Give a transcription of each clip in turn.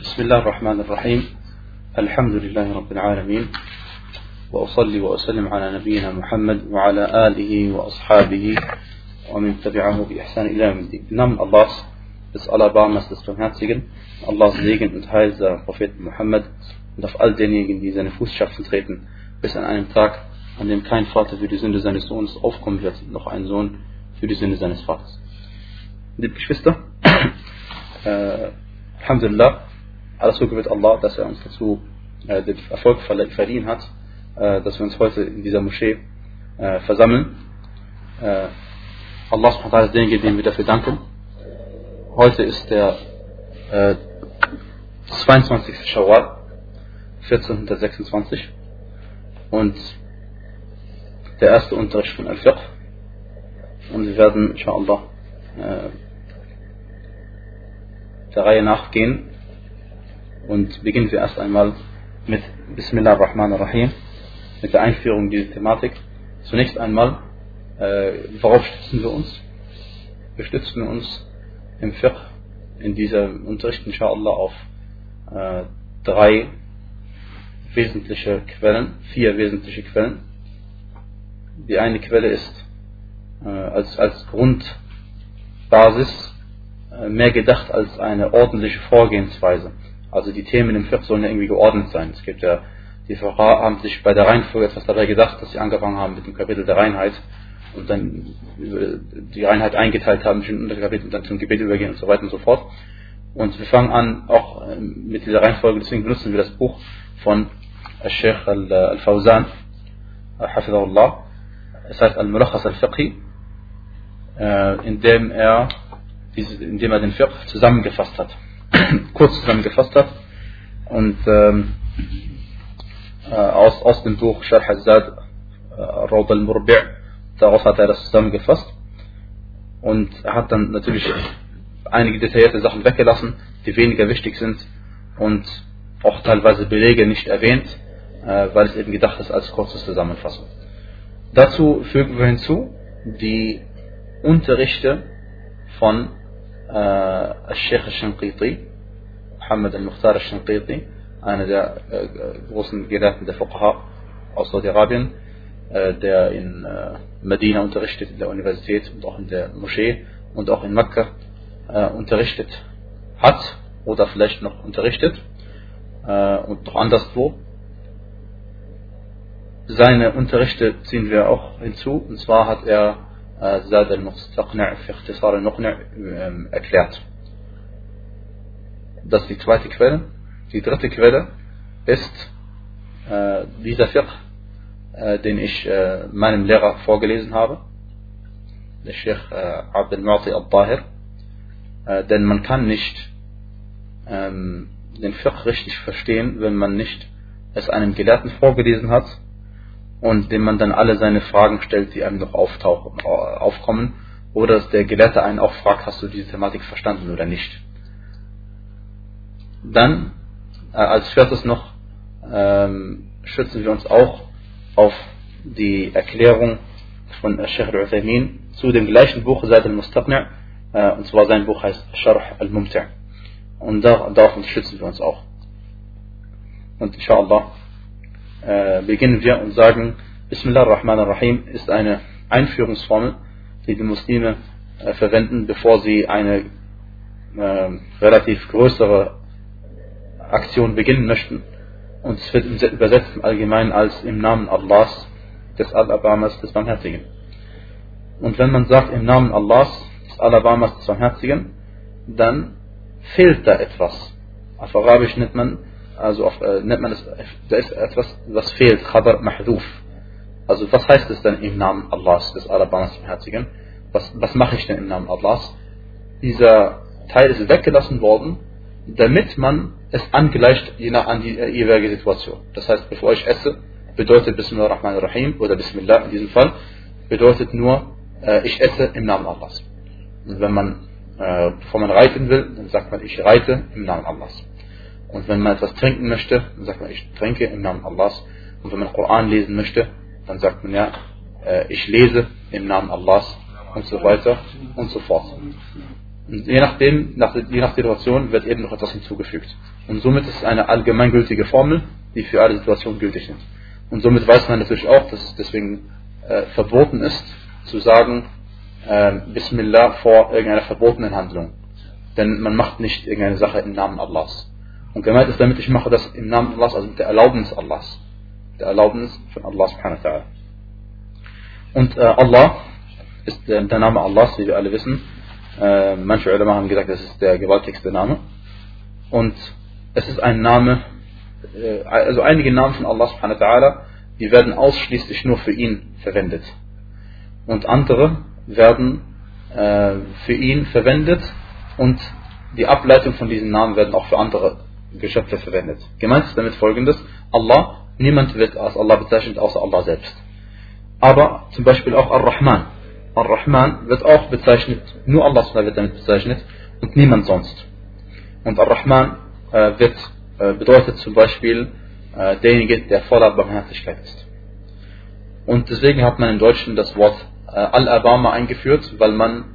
بسم الله الرحمن الرحيم الحمد لله رب العالمين وأصلي وأسلم على نبينا محمد وعلى آله وأصحابه ومن تبعه بإحسان إلى يوم الدين Im Allahs des Allerbarmers des Barmherzigen, Allahs Segen und Heil sei Prophet Muhammad und auf all denjenigen, die seine Fußschaften treten, bis an einen Tag, an dem kein Vater für die Sünde seines Sohnes aufkommen wird, noch ein Sohn für die Sünde seines Vaters. Liebe Geschwister, äh, Alhamdulillah, alles so wird Allah, dass er uns dazu äh, den Erfolg verliehen hat, äh, dass wir uns heute in dieser Moschee äh, versammeln. Äh, Allah subhanahu ist derjenige, dem wir dafür danken. Heute ist der äh, 22. Shawwal 1426 und der erste Unterricht von Al-Fiqh und wir werden inshallah äh, der Reihe nachgehen und beginnen wir erst einmal mit Bismillah ar-Rahman ar-Rahim, mit der Einführung dieser Thematik. Zunächst einmal, äh, worauf stützen wir uns? Wir stützen uns im Fiqh in diesem Unterricht inshallah auf äh, drei wesentliche Quellen, vier wesentliche Quellen. Die eine Quelle ist äh, als, als Grundbasis äh, mehr gedacht als eine ordentliche Vorgehensweise. Also die Themen im Fiqh sollen ja irgendwie geordnet sein. Es gibt ja, die Fuqaha haben sich bei der Reihenfolge etwas dabei gedacht, dass sie angefangen haben mit dem Kapitel der Reinheit und dann die Reinheit eingeteilt haben in Unterkapitel und dann zum Gebet übergehen und so weiter und so fort. Und wir fangen an auch ähm, mit dieser Reihenfolge, deswegen benutzen wir das Buch von Sheikh Al-Fawzan, Hafidahullah. Es heißt Al-Mulakhas Al-Fiqhi, äh, in dem er indem er den Fiqh zusammengefasst hat, kurz zusammengefasst hat und ähm, äh, aus, aus dem Buch Sharh al-Zad äh, Raud al-Murbi' daraus hat er das zusammengefasst und er hat dann natürlich einige detaillierte Sachen weggelassen, die weniger wichtig sind und auch teilweise Belege nicht erwähnt, äh, weil es eben gedacht ist als kurzes Zusammenfassung. Dazu fügen wir hinzu die Unterrichte von الشيخ الشنقيطي محمد المختار الشنقيطي einer der äh, großen Gelehrten der Fuqaha aus Saudi-Arabien, äh, der in äh, Medina unterrichtet, in der Universität und auch in der Moschee und auch in Mekka unterrichtet hat oder vielleicht noch unterrichtet und noch anderswo. Seine Unterrichte ziehen wir auch hinzu, und zwar hat er زاد المستقنع في اختصار المقنع erklärt. Das ist die zweite Quelle. Die dritte Quelle ist äh, dieser Fiqh, äh, den ich äh, meinem Lehrer vorgelesen habe, der Sheikh äh, Abdel Mu'ti al-Tahir. Äh, denn man kann nicht ähm, den Fiqh richtig verstehen, wenn man nicht es einem Gelehrten vorgelesen hat und dem man dann alle seine Fragen stellt, die einem noch auftauchen, aufkommen, oder dass der Gelehrte einen auch fragt, hast du diese Thematik verstanden oder nicht. Dann äh, als viertes noch ähm, schützen wir uns auch auf die Erklärung von Sheikh al-Uthaymin zu dem gleichen Buch Zaid al-Mustaqni' äh, und zwar sein Buch heißt Sharh al-Mumti' und da, darauf schützen wir uns auch. Und inshallah äh, beginnen wir und sagen, Bismillah ar-Rahman ar-Rahim ist eine Einführungsformel, die die Muslime äh, verwenden, bevor sie eine äh, relativ größere Aktion beginnen möchten. Und es wird übersetzt im Allgemeinen als im Namen Allahs, des Al-Abamas, des Barmherzigen. Und wenn man sagt im Namen Allahs, des Al-Abamas, des Barmherzigen, dann fehlt da etwas. Auf Arabisch nennt man also auf, äh, nennt man es, da ist etwas, was fehlt, Khabar Mahduf. Also was heißt es denn im Namen Allahs, des Allerbarmers Herzigen? Was, was mache ich denn im Namen Allahs? Dieser Teil ist weggelassen worden, damit man es angleicht je nach an die äh, jeweilige Situation. Das heißt, bevor ich esse, bedeutet Bismillah ar-Rahman ar-Rahim oder Bismillah in diesem Fall, bedeutet nur, äh, ich esse im Namen Allahs. Und wenn man, äh, bevor man reiten will, dann sagt man, ich reite im Namen Allahs. Und wenn man etwas trinken möchte, dann sagt man, ich trinke im Namen Allahs. Und wenn man Koran lesen möchte, dann sagt man ja, äh, ich lese im Namen Allahs und so weiter und so fort. Und je nachdem, nach, je nach Situation wird eben noch etwas hinzugefügt. Und somit ist es eine allgemeingültige Formel, die für alle Situationen gültig sind. Und somit weiß man natürlich auch, dass es deswegen äh, verboten ist, zu sagen, äh, Bismillah vor irgendeiner verbotenen Handlung. Denn man macht nicht irgendeine Sache im Namen Allahs. Und gemeint ist damit, ich mache das im Namen Allahs, also mit der Erlaubnis Allahs. Der Erlaubnis von Allah subhanahu wa ta'ala. Und äh, Allah ist der, der, Name Allahs, wie wir alle wissen. Äh, manche Ulama haben gesagt, das ist der gewaltigste Name. Und es ist ein Name, äh, also einige Namen von Allah subhanahu wa ta'ala, die werden ausschließlich nur für ihn verwendet. Und andere werden äh, für ihn verwendet und die Ableitung von diesen Namen werden auch für andere Geschöpfe verwendet. Gemeint ist damit folgendes: Allah, niemand wird als Allah bezeichnet außer Allah selbst. Aber zum Beispiel auch Ar-Rahman. Ar-Rahman wird auch bezeichnet, nur Allah wird damit bezeichnet und niemand sonst. Und Ar-Rahman äh, wird, äh, bedeutet zum Beispiel äh, derjenige, der voller Barmherzigkeit ist. Und deswegen hat man im Deutschen das Wort äh, Al-Abama eingeführt, weil man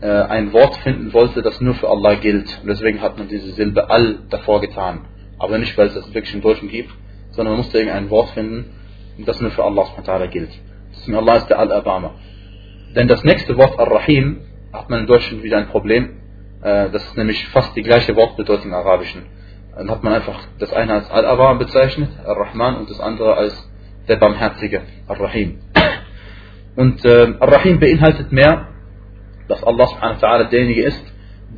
ein Wort finden wollte, das nur für Allah gilt. Und deswegen hat man diese Silbe Al davor getan. Aber nicht, weil es das wirklich im Deutschen gibt, sondern man musste irgendein Wort finden, das nur für Allah gilt. Deswegen Allah ist der Al-Abama. Denn das nächste Wort Ar-Rahim hat man im Deutschen wieder ein Problem. Äh, das ist nämlich fast die gleiche Wortbedeutung im Arabischen. Dann hat man einfach das eine als Al-Abama bezeichnet, Ar-Rahman, und das andere als der Barmherzige, Ar-Rahim. Und äh, Ar-Rahim beinhaltet mehr dass Allah subhanahu wa derjenige ist,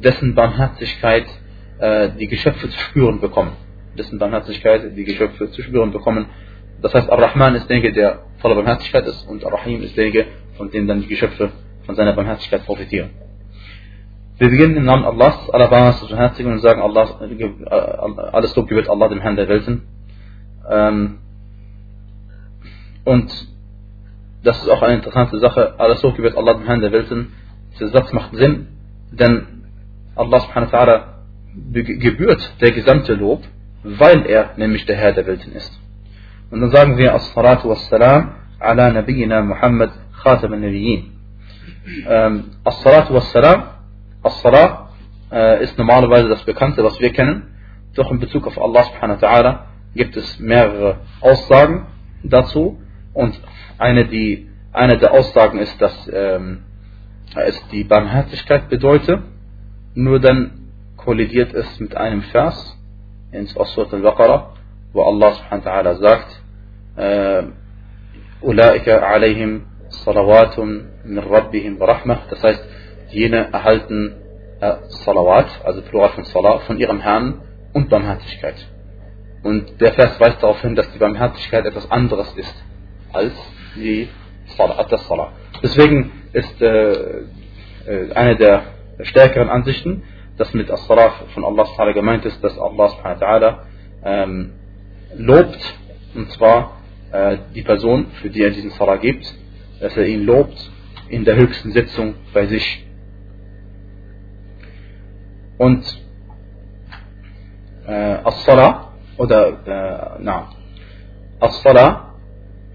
dessen Barmherzigkeit äh, die Geschöpfe zu spüren bekommen. Dessen Barmherzigkeit die Geschöpfe zu spüren bekommen. Das heißt, Ar-Rahman ist derjenige, der voller Barmherzigkeit ist und Ar-Rahim ist derjenige, von dem dann die Geschöpfe von seiner Barmherzigkeit profitieren. Wir beginnen im Namen Allahs, aller Barmherzigkeit und sagen, Allah, äh, alles Lob gebührt Allah, dem Herrn der Welten. Ähm, und das ist auch eine interessante Sache, alles Lob gebührt Allah, dem Herrn der Welten dieser Satz macht Sinn, denn Allah subhanahu wa gebührt der gesamte Lob, weil er nämlich der Herr der Welten ist. Und dann sagen wir As-Salatu was-Salam ala Nabiyyina Muhammad Khatam al-Nabiyyin. Ähm, As-Salatu was-Salam, As-Salat äh, ist normalerweise das Bekannte, was wir kennen. Doch in Bezug auf Allah subhanahu wa gibt es mehrere Aussagen dazu. Und eine, die, eine der Aussagen ist, dass ähm, es die Barmherzigkeit bedeutet, nur dann kollidiert es mit einem Vers in Surat al-Baqarah, wo Allah subhanahu wa ta'ala sagt, أولئك عليهم صلوات من ربهم ورحمة das heißt, jene erhalten äh, Salawat, also Plural von Salah, von ihrem Herrn und Barmherzigkeit. Und der Vers weist darauf hin, dass die Barmherzigkeit etwas anderes ist als die Salah, das Salah. Deswegen ist äh, äh, eine der stärkeren Ansichten, dass mit As-Salah von Allah gemeint ist, dass Allah ähm, lobt, und zwar äh, die Person, für die er diesen Salah gibt, dass er ihn lobt in der höchsten Sitzung bei sich. Und äh, As-Salah oder äh, na, As-Salah,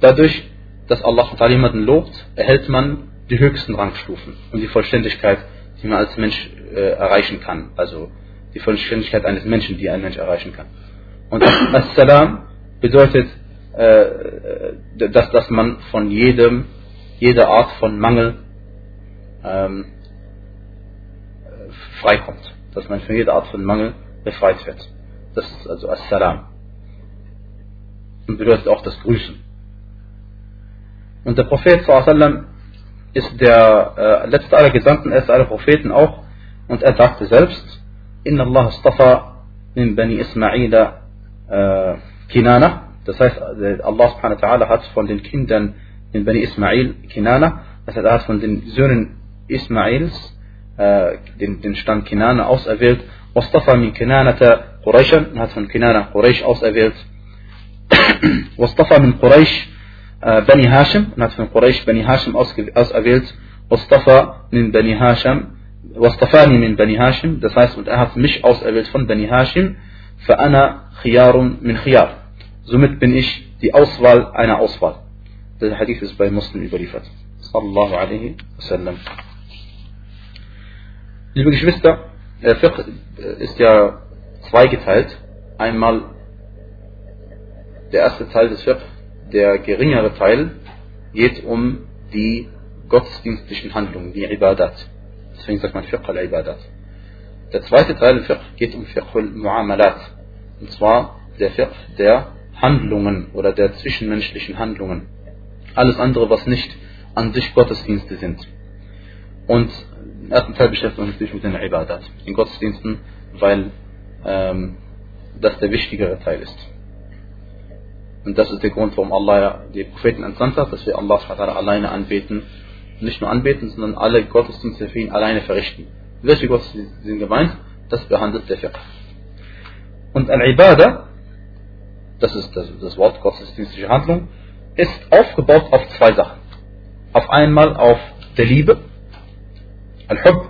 dadurch, dass Allah jemanden lobt, erhält man die höchsten Rangstufen und die Vollständigkeit, die man als Mensch äh, erreichen kann. Also die Vollständigkeit eines Menschen, die ein Mensch erreichen kann. Und As-Salam bedeutet, äh, dass, dass man von jedem, jeder Art von Mangel ähm, freikommt. Dass man von jeder Art von Mangel befreit wird. Das ist also As-Salam. Und bedeutet auch das Grüßen. Und der Prophet sallam ist der äh, letzte aller Gesandten, erste aller Propheten auch. Und er sagte selbst, Inna Allah astafa min Bani Ismaila äh, Kinana. Das heißt, äh, Allah subhanahu wa ta'ala hat von den Kindern in Bani Ismail Kinana, das heißt, er hat von den Söhnen Ismails äh, den, den Stand Kinana auserwählt. Wastafa min Kinanata Quraishan, hat von Kinana Quraish auserwählt. Wastafa min Quraish äh, Bani Hashim und hat von Quraysh Bani Hashim auserwählt, Mustafa min Bani Hashim, Wastafani min Bani Hashim, das heißt, und er hat mich auserwählt von Bani Hashim, Fa'ana khiyarun min khiyar. Somit bin ich die Auswahl einer Auswahl. Der Hadith ist bei Muslim überliefert. Sallallahu alaihi wasallam. Liebe Geschwister, der Fiqh äh, ist ja zweigeteilt. Einmal der erste Teil des Fiqh der geringere Teil, geht um die gottesdienstlichen Handlungen, die Ibadat. Deswegen sagt man Fiqh al-Ibadat. Der zweite Teil Fiqh geht um Fiqh al-Mu'amalat. Und zwar der Fiqh der Handlungen oder der zwischenmenschlichen Handlungen. Alles andere, was nicht an sich Gottesdienste sind. Und im ersten Teil beschäftigt uns natürlich mit den Ibadat, den Gottesdiensten, weil ähm, das der wichtigere Teil ist. Und das ist der Grund, warum Allah die Propheten entsandt hat, dass wir Allah alleine anbeten. Nicht nur anbeten, sondern alle Gottesdienste für ihn alleine verrichten. Welche Gottesdienste sind gemeint? Das behandelt der Fiqh. Und Al-Ibadah, das ist das, das Wort gottesdienstliche Handlung, ist aufgebaut auf zwei Sachen. Auf einmal auf der Liebe, Al-Hub,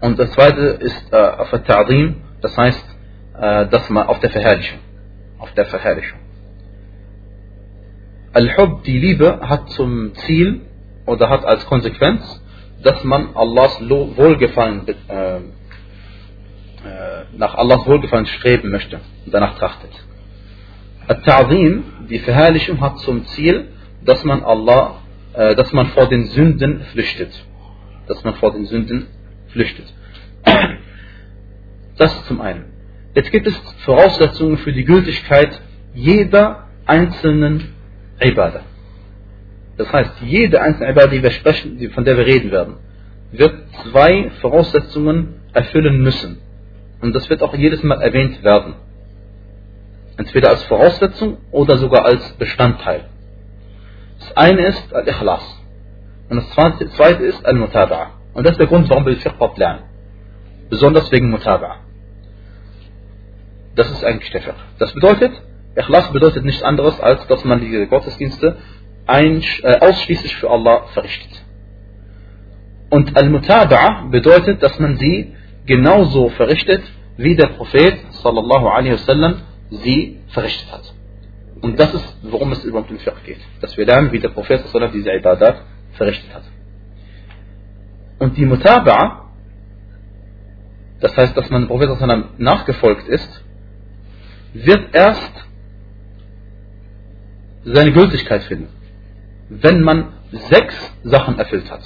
und das zweite ist äh, auf Al-Ta'zim, das heißt, äh, dass man auf der Verherrlichung. Auf der Verherrlichung. Al-Hub, die Liebe, hat zum Ziel oder hat als Konsequenz, dass man Allahs Wohlgefallen, äh, äh, nach Allahs Wohlgefallen streben möchte und danach trachtet. Al-Ta'zim, die Verherrlichung, hat zum Ziel, dass man Allah, äh, dass man vor den Sünden flüchtet. Dass man vor den Sünden flüchtet. Das zum einen. Jetzt gibt es Voraussetzungen für die Gültigkeit jeder einzelnen Ibadah. Das heißt, jede einzelne Ibadah, von der wir reden werden, wird zwei Voraussetzungen erfüllen müssen. Und das wird auch jedes Mal erwähnt werden. Entweder als Voraussetzung oder sogar als Bestandteil. Das eine ist Al-Ikhlas. Und das zweite, ist Al-Mutaba'a. Und das ist der Grund, warum wir Fiqh lernen. Besonders wegen Mutaba'a. Das ist eigentlich der Fiqh. Das bedeutet, Ikhlas bedeutet nichts anderes, als dass man diese Gottesdienste ein, äh, ausschließlich für Allah verrichtet. Und Al-Mutaba'a bedeutet, dass man sie genauso verrichtet, wie der Prophet sallallahu alaihi wasallam sie verrichtet hat. Und das ist, worum es überhaupt im Fiqh geht. Dass wir lernen, wie der Prophet sallallahu diese Ibadat verrichtet hat. Und die Mutaba'a, das heißt, dass man dem Prophet sallallahu nachgefolgt ist, wird erst seine Gültigkeit finden, wenn man sechs Sachen erfüllt hat.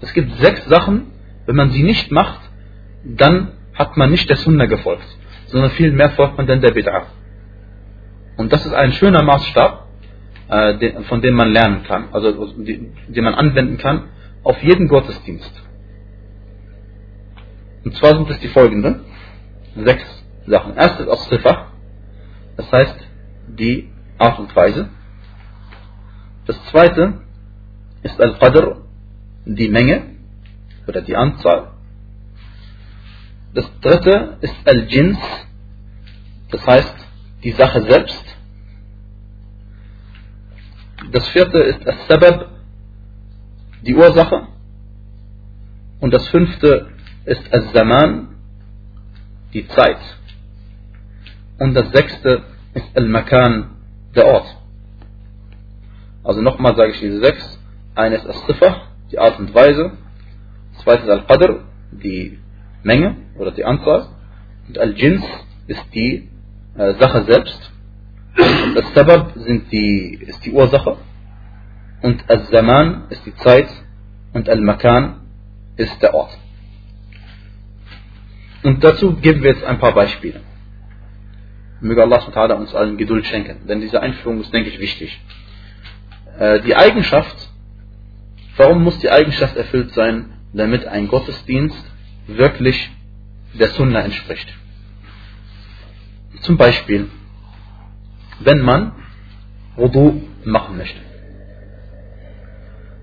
Es gibt sechs Sachen, wenn man sie nicht macht, dann hat man nicht der Sunna gefolgt, sondern vielmehr folgt man dann der Bid'ah. Und das ist ein schöner Maßstab, äh, von dem man lernen kann, also den man anwenden kann auf jeden Gottesdienst. Und zwar sind es die folgenden sechs Sachen. Erstes aus Sifah, das heißt die Art und Weise. Das zweite ist Al-Qadr, die Menge oder die Anzahl. Das dritte ist Al-Jins, das heißt die Sache selbst. Das vierte ist Al-Sabab, die Ursache. Und das fünfte ist Al-Zaman, die Zeit. Und das sechste ist Al-Makan, der Ort. Also nochmal sage ich diese sechs. Eine ist As-Sifa, die Art und Weise. Zweite ist Al-Qadr, die Menge oder die Anzahl. Und Al-Jins ist die äh, Sache selbst. Und Al-Sabab die, ist die Ursache. Und Al-Zaman ist die Zeit. Und Al-Makan ist der Ort. Und dazu geben wir jetzt ein paar Beispiele. Möge Allah uns allen Geduld schenken. Denn diese Einführung ist, denke ich, wichtig. Äh, die Eigenschaft, warum muss die Eigenschaft erfüllt sein, damit ein Gottesdienst wirklich der Sunna entspricht? Zum Beispiel, wenn man Wudu machen möchte,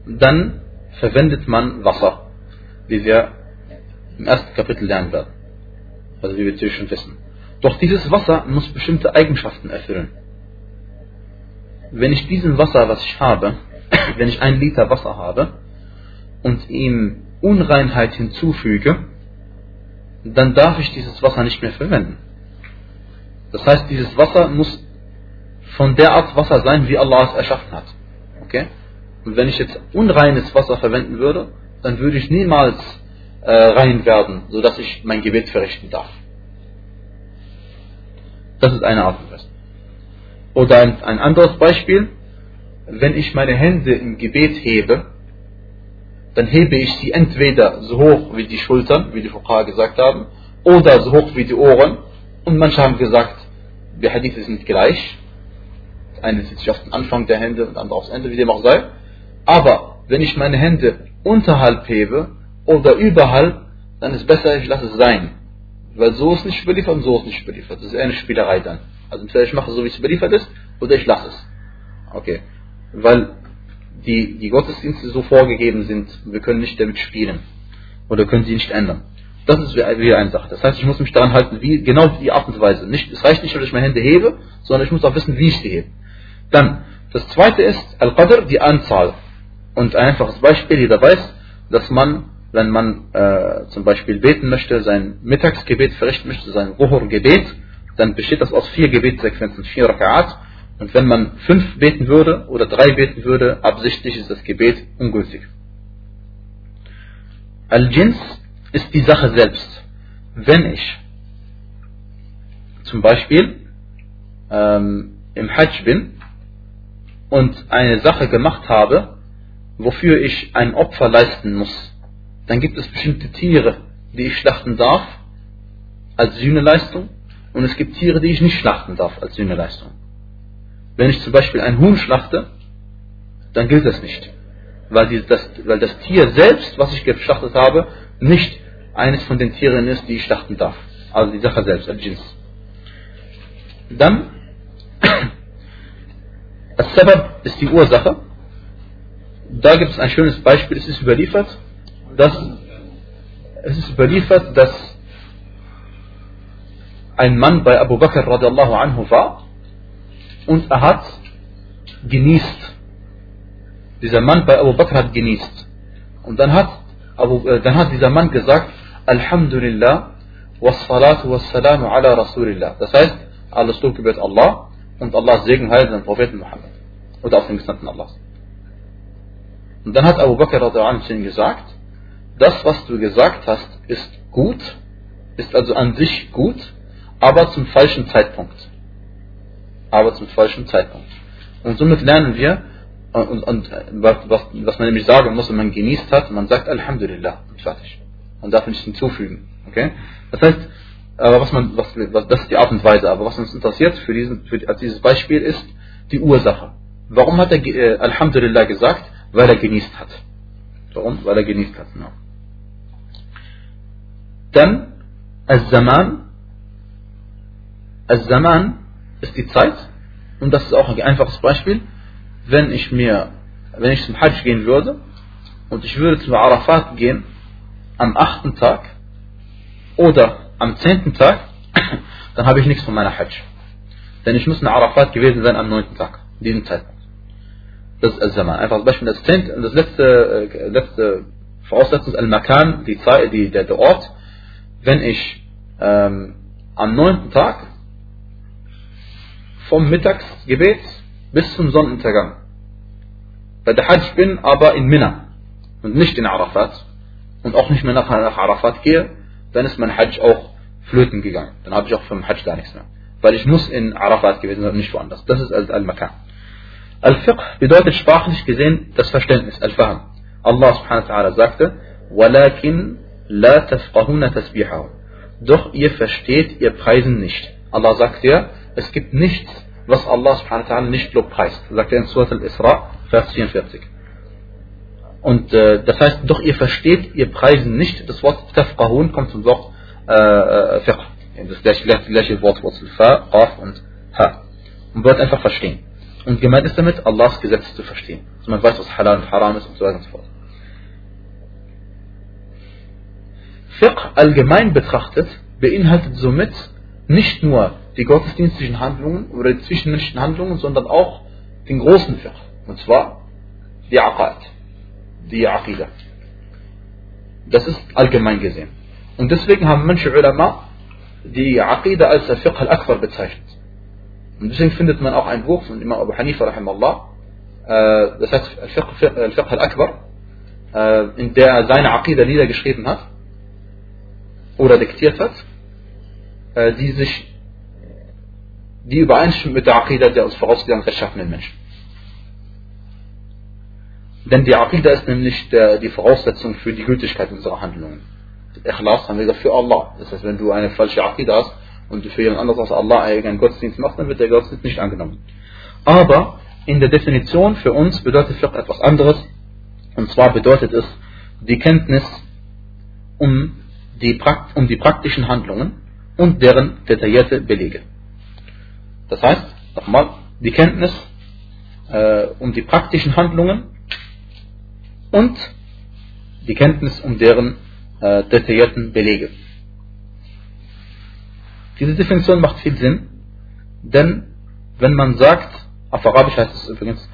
dann verwendet man Wasser, wie wir im ersten Kapitel lernen werden. Also wie wir natürlich schon wissen. Doch dieses Wasser muss bestimmte Eigenschaften erfüllen. Wenn ich diesem Wasser, was ich habe, wenn ich ein Liter Wasser habe und ihm Unreinheit hinzufüge, dann darf ich dieses Wasser nicht mehr verwenden. Das heißt, dieses Wasser muss von der Art Wasser sein, wie Allah es erschaffen hat. Okay? Und wenn ich jetzt unreines Wasser verwenden würde, dann würde ich niemals äh, rein werden, sodass ich mein Gebet verrichten darf. Das ist eine Art und Weise. Oder ein, ein anderes Beispiel, wenn ich meine Hände im Gebet hebe, dann hebe ich sie entweder so hoch wie die Schultern, wie die Fuqaha gesagt haben, oder so hoch wie die Ohren. Und manche haben gesagt, die Hadithe sind gleich. Eine sitzt auf den Anfang der Hände und andere aufs Ende, wie dem auch sei. Aber wenn ich meine Hände unterhalb hebe oder überhalb, dann ist besser, ich lasse es sein. Weil so ist nicht überliefert und so ist nicht überliefert. Das ist eher eine Spielerei dann. Also entweder ich mache so, wie es überliefert ist, oder ich lasse es. Okay. Weil die, die Gottesdienste so vorgegeben sind, wir können nicht damit spielen. Oder können sie nicht ändern. Das ist wieder eine Sache. Das heißt, ich muss mich daran halten, wie, genau die Art und Weise. Nicht, es reicht nicht, dass ich meine Hände hebe, sondern ich muss auch wissen, wie ich sie hebe. Dann, das zweite ist Al-Qadr, die Anzahl. Und ein einfaches Beispiel, jeder weiß, dass man, wenn man äh, zum Beispiel beten möchte, sein Mittagsgebet verrichten möchte, sein Ruhur-Gebet, dann besteht das aus vier Gebetssequenzen, vier Raka'at. Und wenn man fünf beten würde oder drei beten würde, absichtlich ist das Gebet ungültig. Al-Jins ist die Sache selbst. Wenn ich zum Beispiel ähm, im Hajj bin und eine Sache gemacht habe, wofür ich ein Opfer leisten muss, dann gibt es bestimmte Tiere, die ich schlachten darf als Sühneleistung und es gibt Tiere, die ich nicht schlachten darf als Sühneleistung. Wenn ich zum Beispiel ein Huhn schlachte, dann gilt das nicht, weil, die, das, weil das Tier selbst, was ich geschlachtet habe, nicht eines von den Tieren ist, die ich schlachten darf. Also die Sache selbst, Al-Jins. Dann, das Sabab ist die Ursache. Da gibt es ein schönes Beispiel, es ist überliefert, dass, es ist überliefert, dass ein Mann bei Abu Bakr radiallahu anhu war und er hat genießt. Dieser Mann bei Abu Bakr hat genießt. Und dann hat, Abu, äh, dann hat dieser Mann gesagt, Alhamdulillah, wassalatu wassalamu ala Rasulillah. Das heißt, alles Lob gebet Allah und Allahs Segen heilt den Propheten Muhammad. Oder auf den Gesandten Allahs. Und dann hat Abu Bakr zu ihm gesagt, das, was du gesagt hast, ist gut, ist also an sich gut, aber zum falschen Zeitpunkt. Aber zum falschen Zeitpunkt. Und somit lernen wir, und, und was, was, man nämlich sagen muss, wenn man genießt hat, man sagt Alhamdulillah und fertig. Man darf nichts hinzufügen. Okay? Das heißt, aber was man, was, was, das ist die Art und Weise, aber was uns interessiert für, diesen, für dieses Beispiel ist die Ursache. Warum hat er äh, Alhamdulillah gesagt? Weil er genießt hat. Warum? Weil er genießt hat. No. Dann, Al-Zaman. Al-Zaman ist die Zeit. Und das ist auch ein einfaches Beispiel. Wenn ich mir, wenn ich zum Hajj gehen würde und ich würde zum Arafat gehen am achten Tag oder am zehnten Tag, dann habe ich nichts von meiner Hajj. Denn ich muss in Arafat gewesen sein am neunten Tag, diesem Zeitpunkt. Das ist Al-Zaman. Einfach Beispiel das, zehnte, das letzte, äh, letzte Voraussetzung ist Al-Makan, die, die, der, der Ort Wenn ich ähm, am neunten Tag vom Mittagsgebet bis zum Sonnenuntergang bei der Hajj bin, aber in Mina und nicht in Arafat, und auch nicht mehr nach, nach Arafat gehe, dann ist mein Hajj auch flöten gegangen. Dann habe ich auch vom Hajj gar nichts mehr. Weil ich muss in Arafat gewesen sein und nicht woanders. Das ist Al-Makan. Al-Fiqh bedeutet sprachlich gesehen das Verständnis, Al-Fahm. Allah subhanahu wa ta'ala sagte, وَلَكِنْ La tafqahuna tasbihahu. Doch ihr versteht ihr Preisen nicht. Allah sagt ja, es gibt nichts, was Allah subhanahu wa ta'ala nicht lobpreist. Sagt er in Surah al-Isra, Vers 44. Und äh, das heißt, doch ihr versteht ihr Preisen nicht. Das Wort tafqahun kommt vom Wort äh, äh, fiqh. Das gleiche, gleiche Wortwurzel fa, qaf und ha. Man wird einfach verstehen. Und gemeint ist damit, Allahs Gesetz zu verstehen. Also man weiß, was halal und haram ist und so weiter und so fort. Fiqh allgemein betrachtet beinhaltet somit nicht nur die gottesdienstlichen Handlungen oder die zwischenmenschlichen Handlungen, sondern auch den großen Fiqh. Und zwar die Aqad die Aqidah. Das ist allgemein gesehen. Und deswegen haben manche Ulama die Aqidah als der Fiqh al-Akbar bezeichnet. Und deswegen findet man auch ein Buch von Imam Abu Hanifa äh, das heißt Al-Fiqh al-Akbar, äh, in der er seine Aqidah niedergeschrieben hat. Oder diktiert hat, äh, die sich die übereinstimmt mit der Aqidah der uns vorausgegangenen rechtschaffenen Menschen. Denn die Aqidah ist nämlich der, die Voraussetzung für die Gültigkeit unserer Handlungen. Ikhlas haben wir gesagt für Allah. Das heißt, wenn du eine falsche Aqidah hast und für jemand anderes als Allah einen Gottesdienst machst, dann wird der Gottesdienst nicht angenommen. Aber in der Definition für uns bedeutet Fiqh etwas anderes. Und zwar bedeutet es die Kenntnis um die, um die praktischen Handlungen und deren detaillierte Belege. Das heißt, nochmal, die Kenntnis äh, um die praktischen Handlungen und die Kenntnis um deren äh, detaillierten Belege. Diese Definition macht viel Sinn, denn wenn man sagt, auf Arabisch heißt es übrigens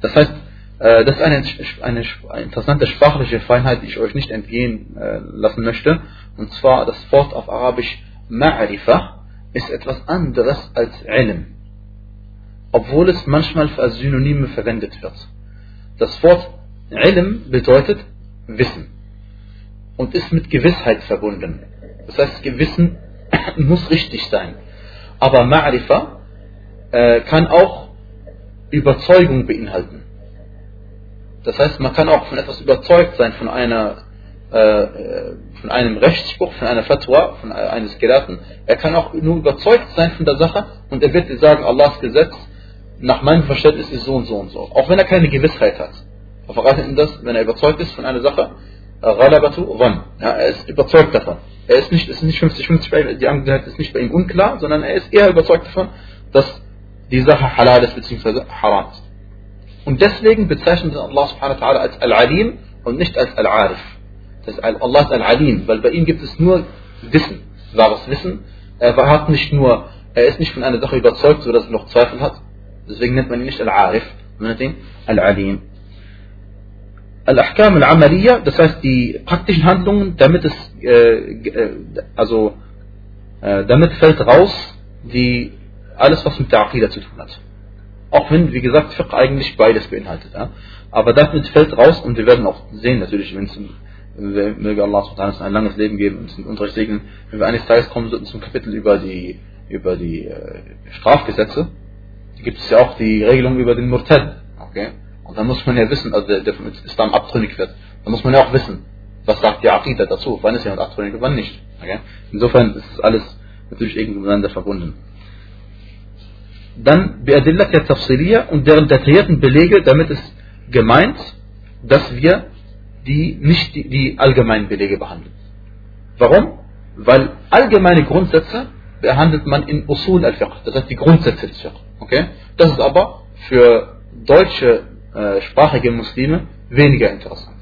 das heißt, das ist eine, eine, interessante sprachliche Feinheit, die ich euch nicht entgehen äh, lassen möchte, und zwar das Wort auf Arabisch Ma'rifa ist etwas anderes als Ilm obwohl es manchmal als Synonyme verwendet wird. Das Wort Ilm bedeutet Wissen und ist mit Gewissheit verbunden. Das heißt, Gewissen muss richtig sein. Aber Ma'rifa äh, kann auch Überzeugung beinhalten. Das heißt, man kann auch von etwas überzeugt sein, von einer äh, von einem Rechtsspruch, von einer Fatwa, von eines Gelehrten. Er kann auch nur überzeugt sein von der Sache und er wird dir sagen, Allahs Gesetz nach meinem Verständnis ist so und so und so. Auch wenn er keine Gewissheit hat. Er verratet ihm das, wenn er überzeugt ist von einer Sache, Ghalabatu wann? Ja, er ist überzeugt davon. Er ist nicht, ist nicht 50-50 bei ihm, die Angelegenheit ist nicht bei ihm unklar, sondern er ist eher überzeugt davon, dass die Sache halal ist bzw. haram ist. Und deswegen bezeichnet Allah subhanahu wa ta'ala als Al-Alim und nicht als Al-Arif. Allah ist Al-Alim, weil bei ihm gibt es nur Wissen, wahres Wissen. Er hat nicht nur, er ist nicht von einer Sache überzeugt, sodass er noch Zweifel hat, Deswegen nennt man ihn nicht Al-Arif, man nennt ihn Al-Alim. Al-Ahkam al-Amaliya, das heißt die praktischen Handlungen, damit es, äh, also, äh, damit fällt raus, die, alles was mit der Aqidah zu tun hat. Auch wenn, wie gesagt, Fiqh eigentlich beides beinhaltet. Ja? Aber damit fällt raus, und wir werden auch sehen, natürlich, wenn es, möge Allah ein langes Leben geben und uns Unterricht segnen, wenn wir eines Tages kommen sollten zum Kapitel über die, über die äh, Strafgesetze, gibt es ja auch die Regelung über den Murtad. Okay? Und dann muss man ja wissen, also der, der vom Islam abtrünnig wird, dann muss man ja auch wissen, was sagt die Aqidah dazu, wann ist jemand abtrünnig und wann nicht. Okay? Insofern ist alles natürlich irgendwie miteinander verbunden. Dann Beadillat der Tafsiliya und deren detaillierten Belege, damit ist gemeint, dass wir die nicht die, die allgemeinen Belege behandeln. Warum? Weil allgemeine Grundsätze behandelt man in Usul al-Fiqh, das heißt die Grundsätze des Fiqh. Okay? Das ist aber für deutsche äh, sprachige Muslime weniger interessant.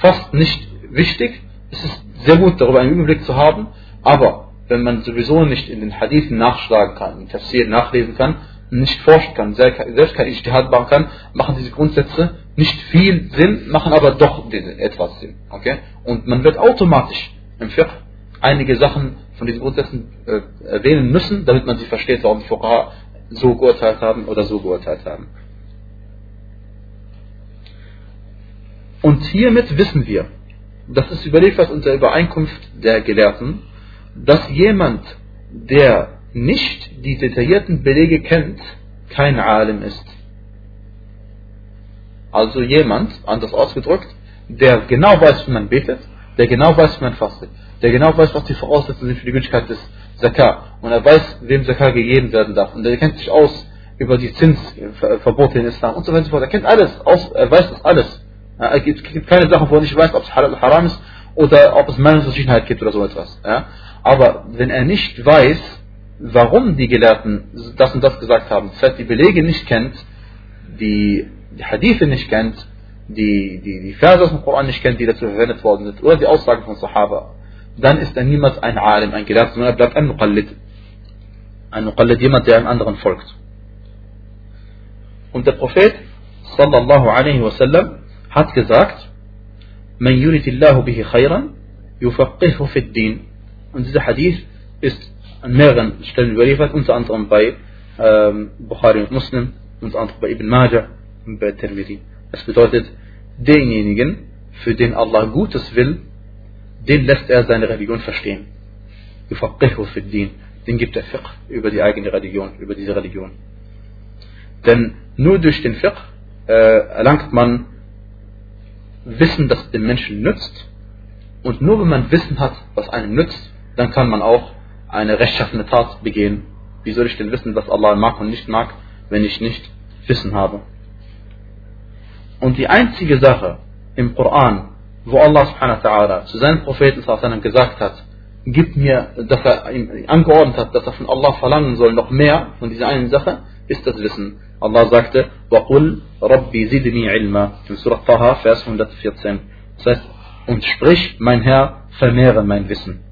Fast nicht wichtig. Es ist sehr gut, darüber einen Überblick zu haben, aber wenn man sowieso nicht in den Hadithen nachschlagen kann, in Tafsir nachlesen kann, nicht forschen kann, selbst kein Ijtihad machen kann, machen diese Grundsätze nicht viel Sinn, machen aber doch etwas Sinn. Okay? Und man wird automatisch im Fiqh einige Sachen von diesen Grundsätzen äh, erwähnen müssen, damit man sie versteht, warum die Fuqaha so geurteilt haben oder so geurteilt haben. Und hiermit wissen wir, das ist überliefert unter Übereinkunft der Gelehrten, dass jemand, der nicht die detaillierten Belege kennt, kein Alim ist. Also jemand, anders ausgedrückt, der genau weiß, wie man betet, der genau weiß, wie man fastet, der genau weiß, was die Voraussetzungen sind für die Gültigkeit des Zakah und er weiß, wem Zakah gegeben werden darf und er kennt sich aus über die Zinsverbote in Islam und so weiter und so fort. Er kennt alles, aus, er weiß das alles. Es gibt keine Sachen, wo er nicht weiß, ob es haram ist oder ob es Meinungsverschiedenheit gibt oder so etwas. Ja? Aber wenn er nicht weiß, warum die Gelehrten das und das gesagt haben, das heißt, die Belege nicht kennt, die, die Hadithe nicht kennt, die, die, die Verse aus dem Koran nicht kennt, die dazu verwendet worden sind, oder die Aussagen von Sahaba, dann ist er niemals ein Alim, ein Gelehrter, sondern er bleibt ein Muqallid. Ein Muqallid, jemand, der einem anderen folgt. Und der Prophet, sallallahu alaihi wasallam, hat gesagt, Man yuridillahu bihi khayran, yufaqihu fid din. Und dieser Hadith ist an mehreren Stellen überliefert, unter anderem bei ähm, Bukhari und Muslim, unter anderem bei Ibn Majah und bei Tirmidhi. Es bedeutet, denjenigen, für den Allah Gutes will, den lässt er seine Religion verstehen. den gibt er Fiqh über die eigene Religion, über diese Religion. Denn nur durch den Fiqh äh, erlangt man Wissen, das dem Menschen nützt. Und nur wenn man Wissen hat, was einem nützt, dann kann man auch eine rechtschaffene Tat begehen. Wie soll ich denn wissen, was Allah mag und nicht mag, wenn ich nicht Wissen habe? Und die einzige Sache im Koran, wo Allah subhanahu wa ta'ala zu seinem Propheten gesagt hat, gib mir, dass er ihm angeordnet hat, dass er von Allah verlangen soll, noch mehr von dieser einen Sache, ist das Wissen. Allah sagte, وَقُلْ رَبِّي زِدْنِي عِلْمًا in Surah Taha, Vers 114. Das heißt, und sprich, mein Herr, vermehre mein Wissen.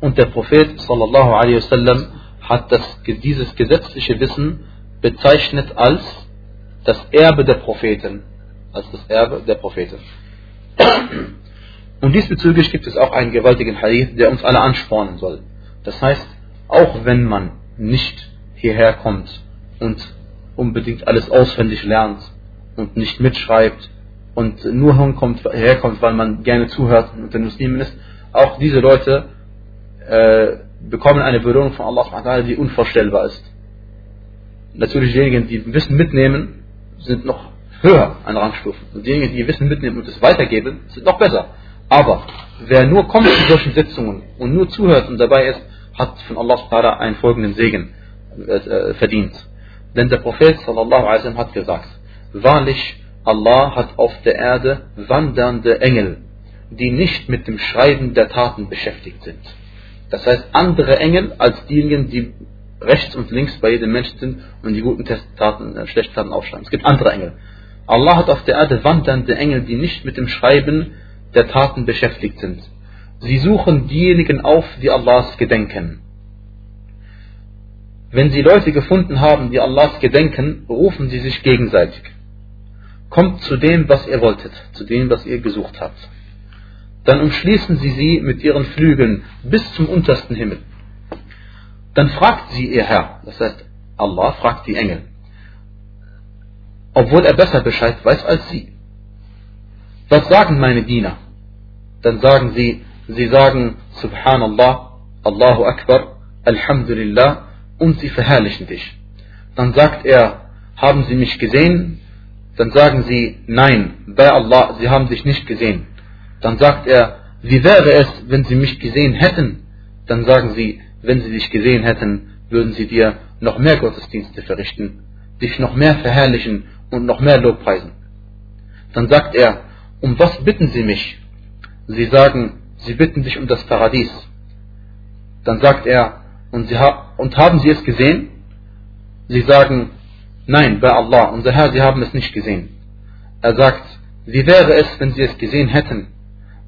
Und der Prophet sallallahu alaihi wasallam hat das, dieses gesetzliche Wissen bezeichnet als das Erbe der Propheten. Als das Erbe der Propheten. Und diesbezüglich gibt es auch einen gewaltigen Hadith, der uns alle anspornen soll. Das heißt, auch wenn man nicht hierher kommt und unbedingt alles auswendig lernt und nicht mitschreibt und nur herkommt, herkommt weil man gerne zuhört und den Muslimen ist, auch diese Leute äh, bekommen eine Belohnung von Allah, die unvorstellbar ist. Natürlich diejenigen, die Wissen mitnehmen, sind noch höher an Rangstufen. Und diejenigen, die Wissen mitnehmen und es weitergeben, sind noch besser. Aber wer nur kommt zu solchen Sitzungen und nur zuhört und dabei ist, hat von Allah einen folgenden Segen äh, verdient. Denn der Prophet sallallahu hat gesagt, wahrlich, Allah hat auf der Erde wandernde Engel, die nicht mit dem Schreiben der Taten beschäftigt sind. Das heißt, andere Engel als diejenigen, die rechts und links bei jedem Menschen sind und die guten Taten, äh, schlechten Taten aufschreiben. Es gibt andere Engel. Allah hat auf der Erde wandernde Engel, die nicht mit dem Schreiben der Taten beschäftigt sind. Sie suchen diejenigen auf, die Allahs gedenken. Wenn sie Leute gefunden haben, die Allahs gedenken, rufen sie sich gegenseitig. Kommt zu dem, was ihr wolltet, zu dem, was ihr gesucht habt. Dann umschließen sie sie mit ihren Flügeln bis zum untersten Himmel. Dann fragt sie ihr Herr, das heißt Allah fragt die Engel, obwohl er besser Bescheid weiß als sie. Was sagen meine Diener? Dann sagen sie, sie sagen Subhanallah, Allahu Akbar, Alhamdulillah und sie verherrlichen dich. Dann sagt er, haben sie mich gesehen? Dann sagen sie, nein, bei Allah, sie haben dich nicht gesehen. Dann sagt er, wie wäre es, wenn sie mich gesehen hätten? Dann sagen sie, wenn sie dich gesehen hätten, würden sie dir noch mehr Gottesdienste verrichten, dich noch mehr verherrlichen und noch mehr Lobpreisen. Dann sagt er, um was bitten Sie mich? Sie sagen, Sie bitten dich um das Paradies. Dann sagt er, und, ha und haben Sie es gesehen? Sie sagen, nein, bei Allah, unser Herr, Sie haben es nicht gesehen. Er sagt, wie wäre es, wenn Sie es gesehen hätten?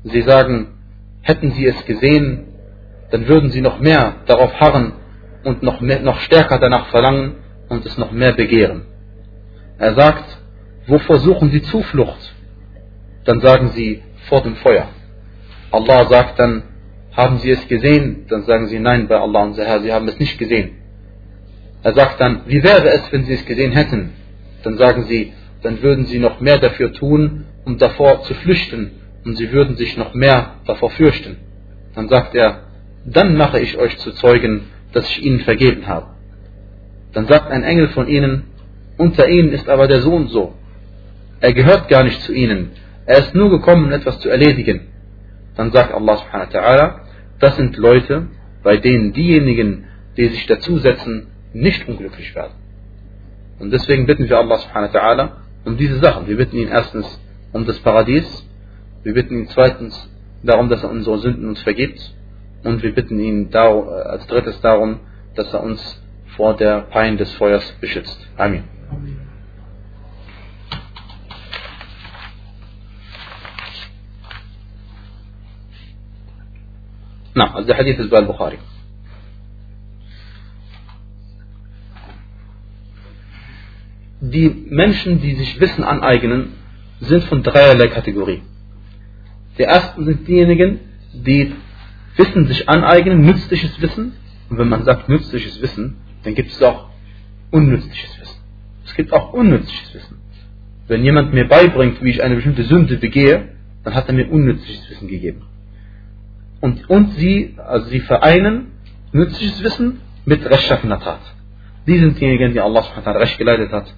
Sie sagen, hätten Sie es gesehen, dann würden Sie noch mehr darauf harren und noch, mehr, noch stärker danach verlangen und es noch mehr begehren. Er sagt, wovor suchen Sie Zuflucht? Dann sagen sie, vor dem Feuer. Allah sagt dann, haben Sie es gesehen? Dann sagen sie, nein, bei Allah unser Herr, Sie haben es nicht gesehen. Er sagt dann, wie wäre es, wenn Sie es gesehen hätten? Dann sagen sie, dann würden Sie noch mehr dafür tun, um davor zu flüchten, und Sie würden sich noch mehr davor fürchten. Dann sagt er, dann mache ich euch zu Zeugen, dass ich ihnen vergeben habe. Dann sagt ein Engel von ihnen, unter ihnen ist aber der Sohn so. Er gehört gar nicht zu ihnen. Er ist nur gekommen, etwas zu erledigen. Dann sagt Allah subhanahu wa ta'ala, das sind Leute, bei denen diejenigen, die sich dazusetzen, nicht unglücklich werden. Und deswegen bitten wir Allah subhanahu wa ta'ala um diese Sachen. Wir bitten ihn erstens um das Paradies, wir bitten ihn zweitens darum, dass er unsere Sünden uns vergibt und wir bitten ihn als drittes darum, dass er uns vor der Pein des Feuers beschützt. Amen. نعم also der Hadith ist bei Bukhari. Die Menschen, die sich Wissen aneignen, sind von dreierlei Kategorie. Die ersten sind diejenigen, die Wissen sich aneignen, nützliches Wissen. Und wenn man sagt nützliches Wissen, dann gibt es auch unnützliches Wissen. Es gibt auch unnützliches Wissen. wenn jemand mir beibringt, wie ich eine bestimmte Sünde begehe, dann hat er mir unnützliches Wissen gegeben. Und, und sie, also sie vereinen nützliches Wissen mit rechtschaffener Tat. Die sind diejenigen, die Allah subhanahu recht geleitet hat,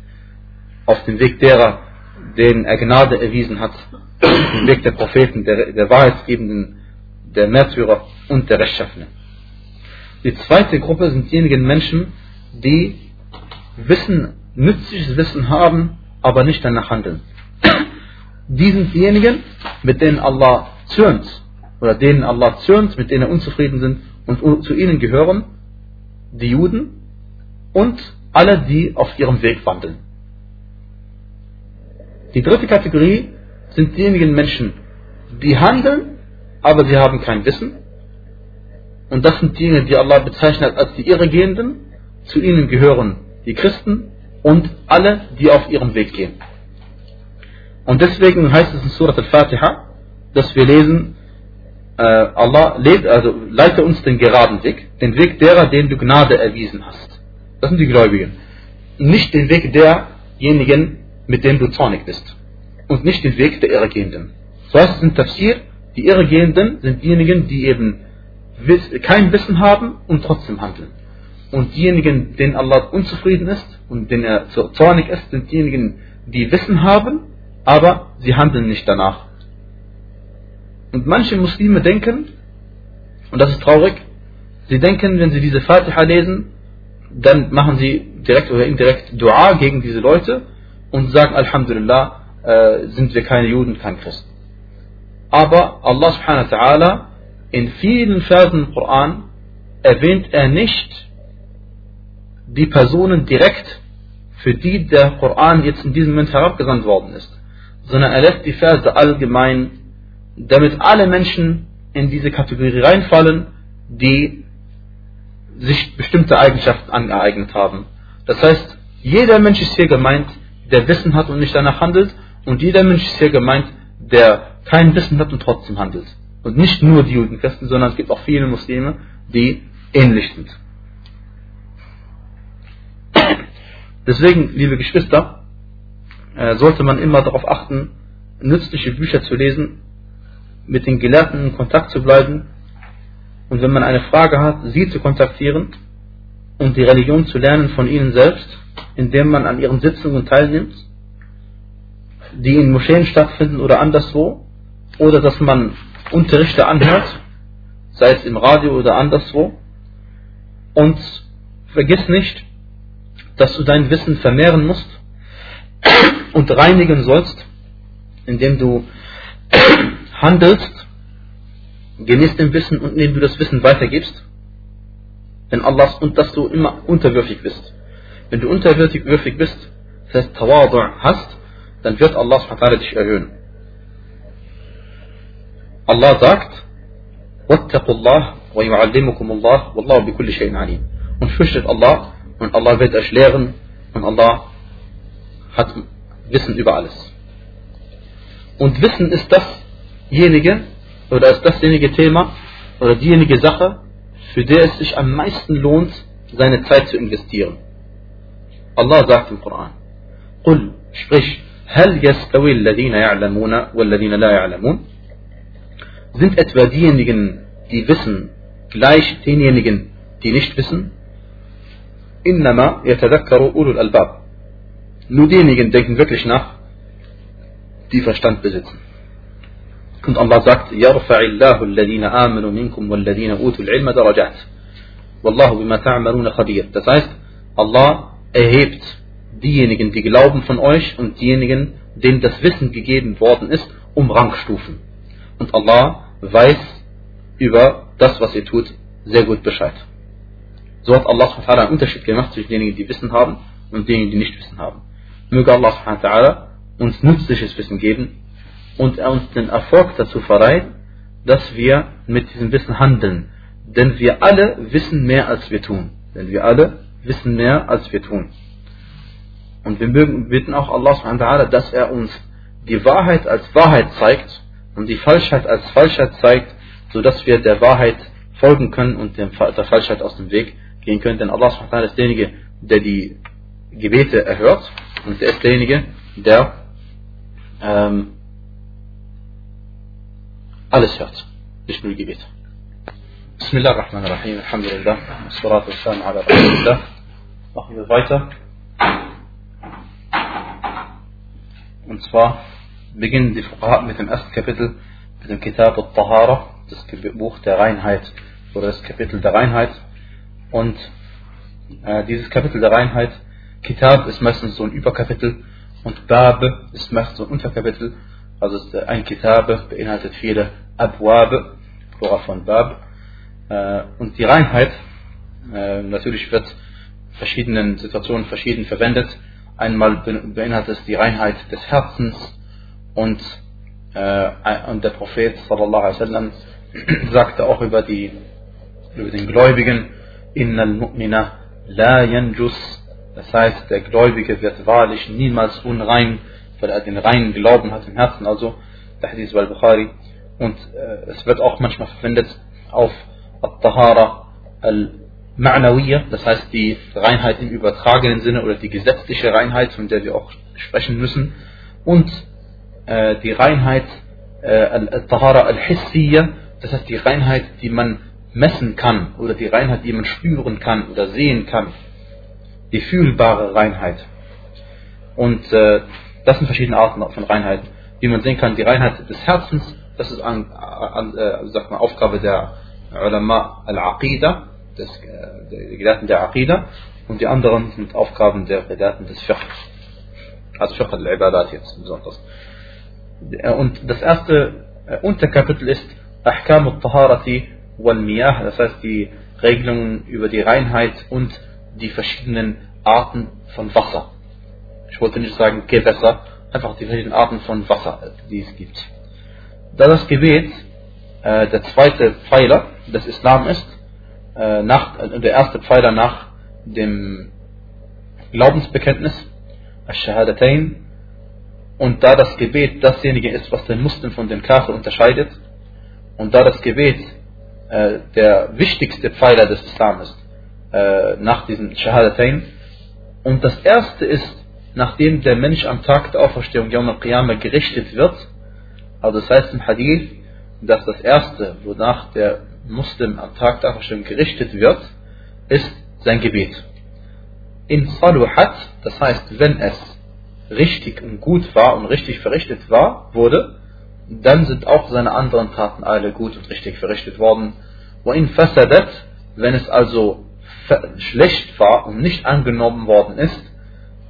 auf dem Weg derer, denen er Gnade erwiesen hat, dem Weg der Propheten, der, der Wahrheitsgebenden, der Märtyrer und der Rechtschaffenen. Die zweite Gruppe sind diejenigen Menschen, die Wissen, nützliches Wissen haben, aber nicht danach handeln. Die sind diejenigen, mit denen Allah zürnt, oder denen Allah zürnt, mit denen er unzufrieden sind, und zu ihnen gehören die Juden und alle, die auf ihrem Weg wandeln. Die dritte Kategorie sind diejenigen Menschen, die handeln, aber sie haben kein Wissen. Und das sind diejenigen, die Allah bezeichnet als die Irregehenden. Zu ihnen gehören die Christen und alle, die auf ihrem Weg gehen. Und deswegen heißt es in Surat al-Fatiha, dass wir lesen, äh, Allah lebt, also leite uns den geraden Weg, den Weg derer, den du Gnade erwiesen hast. Das sind die Gläubigen. Nicht den Weg derjenigen, mit denen du zornig bist. Und nicht den Weg der Irregehenden. So heißt es in Tafsir, die Irregehenden sind diejenigen, die eben kein Wissen haben und trotzdem handeln. Und diejenigen, denen Allah unzufrieden ist und denen er zornig ist, sind diejenigen, die Wissen haben, aber sie handeln nicht danach. Und manche Muslime denken, und das ist traurig, sie denken, wenn sie diese Fatiha lesen, dann machen sie direkt oder indirekt Dua gegen diese Leute und sagen, Alhamdulillah, äh, sind wir keine Juden, kein Christen. Aber Allah subhanahu wa ta'ala, in vielen Versen im Koran erwähnt er nicht die Personen direkt, für die der Koran jetzt in diesem Moment herabgesandt worden ist, sondern er lässt die Verse allgemein, damit alle Menschen in diese Kategorie reinfallen, die sich bestimmte Eigenschaften angeeignet haben. Das heißt, jeder Mensch ist hier gemeint, der Wissen hat und nicht danach handelt, und jeder Mensch ist hier gemeint, der kein Wissen hat und trotzdem handelt. Und nicht nur die Judenchristen, sondern es gibt auch viele Muslime, die ähnlich sind. Deswegen, liebe Geschwister, äh, sollte man immer darauf achten, nützliche Bücher zu lesen, mit den Gelehrten in Kontakt zu bleiben und wenn man eine Frage hat, sie zu kontaktieren und die Religion zu lernen von ihnen selbst, indem man an ihren Sitzungen teilnimmt, die in Moscheen stattfinden oder anderswo, oder dass man Unterrichte anhört, sei es im Radio oder anderswo, und vergiss nicht, dass du dein Wissen vermehren musst und reinigen sollst, indem du handelst gemäß dem Wissen und indem du das Wissen weitergibst, denn Allahs und dass du immer unterwürfig bist. Wenn du unterwürfig bist, das heißt Tawadu hast, dann wird Allah dich erhöhen. Allah sagt, Wattaqullah wa. Und fürchtet Allah und Allah wird euch lehren und Allah hat Wissen über alles. Und Wissen ist dasjenige oder ist dasjenige Thema oder diejenige Sache, für die es sich am meisten lohnt, seine Zeit zu investieren. Allah sagt im Koran, قل, sprich, هل يستوي الذين يعلمون والذين لا يعلمون Sind etwa diejenigen, die wissen, gleich denjenigen, die nicht wissen? إنما يتذكر أولو الألباب. Nur diejenigen denken wirklich nach, die Verstand besitzen. Und Allah sagt, يرفع الله الذين آمنوا منكم والذين أوتوا العلم درجات. والله بما تعملون خبير. Das heißt, Allah erhebt diejenigen, die glauben von euch und diejenigen, denen das Wissen gegeben worden ist, um Rangstufen. Und Allah weiß über das, was ihr tut, sehr gut Bescheid. So hat Allah subhanahu einen Unterschied gemacht zwischen denjenigen, die Wissen haben und denjenigen, die nicht Wissen haben. Möge Allah subhanahu uns nützliches Wissen geben und er uns den Erfolg dazu verleiht, dass wir mit diesem Wissen handeln. Denn wir alle wissen mehr als wir tun. Denn wir alle wissen mehr als wir tun. Und wir bitten auch Allah subhanahu dass er uns die Wahrheit als Wahrheit zeigt und die Falschheit als Falschheit zeigt, sodass wir der Wahrheit folgen können und der Falschheit aus dem Weg gehen können. Denn Allah subhanahu ist derjenige, der die Gebete erhört und der ist derjenige, der ähm, alles hört, nicht nur Gebet. Bismillah ar-Rahman ar-Rahim, Alhamdulillah, Salatu wassalam ala Rasulillah. Machen wir weiter. Und zwar beginnen die Fuqaha mit dem ersten Kapitel, mit dem Kitab al-Tahara, das Buch der Reinheit, oder das Kapitel der Reinheit. Und äh, dieses Kapitel der Reinheit, Kitab ist meistens so ein Überkapitel und Babe ist meistens so ein Unterkapitel. Also ein Kitab beinhaltet viele Abwabe, Plural von Bab. Äh, und die Reinheit, äh, natürlich wird verschiedenen Situationen verschieden verwendet. Einmal beinhaltet es die Reinheit des Herzens und, äh, und der Prophet sallallahu alaihi wasallam sagte auch über, die, über den Gläubigen, Innal mu'mina la yanjus, das heißt, der Gläubige wird wahrlich niemals unrein, weil er den reinen Glauben hat im Herzen, also der Hadith al-Bukhari. Und äh, es wird auch manchmal verwendet auf Al-Tahara al-Ma'nawiyya, das heißt die Reinheit im übertragenen Sinne oder die gesetzliche Reinheit, von der wir auch sprechen müssen. Und äh, die Reinheit äh, Al-Tahara al-Hissiyya, das heißt die Reinheit, die man messen kann oder die Reinheit, die man spüren kann oder sehen kann. Die fühlbare Reinheit. Und äh, das sind verschiedene Arten von Reinheit. Wie man sehen kann, die Reinheit des Herzens, das ist an, an, äh, sagt man, Aufgabe der Ulama al-Aqida, des, äh, Gelehrten der Aqida, und die anderen sind Aufgaben der Gelehrten des Fiqh. Also Fiqh al-Ibadat jetzt besonders. Äh, und das erste äh, Unterkapitel ist Ahkam al-Taharati wal-Miyah, das heißt die Regelungen über die Reinheit und die verschiedenen Arten von Wasser. Ich wollte nicht sagen Gewässer, einfach die verschiedenen Arten von Wasser, die es gibt. Da das Gebet äh, der zweite Pfeiler des Islam ist, äh, nach, äh, der erste Pfeiler nach dem Glaubensbekenntnis, Ash-Shahadatain, und da das Gebet dasjenige ist, was den Muslim von dem Kafir unterscheidet, und da das Gebet äh, der wichtigste Pfeiler des Islam ist, äh, nach diesem Shahadatain, und das erste ist, nachdem der Mensch am Tag der Auferstehung Yom al-Qiyamah gerichtet wird, also das heißt im Hadith, dass das erste, wonach der Muslim am Tag der Auferstehung gerichtet wird, ist sein Gebet. In Saluhat, das heißt, wenn es richtig und gut war und richtig verrichtet war, wurde, dann sind auch seine anderen Taten alle gut und richtig verrichtet worden. Wo in Fasadat, wenn es also schlecht war und nicht angenommen worden ist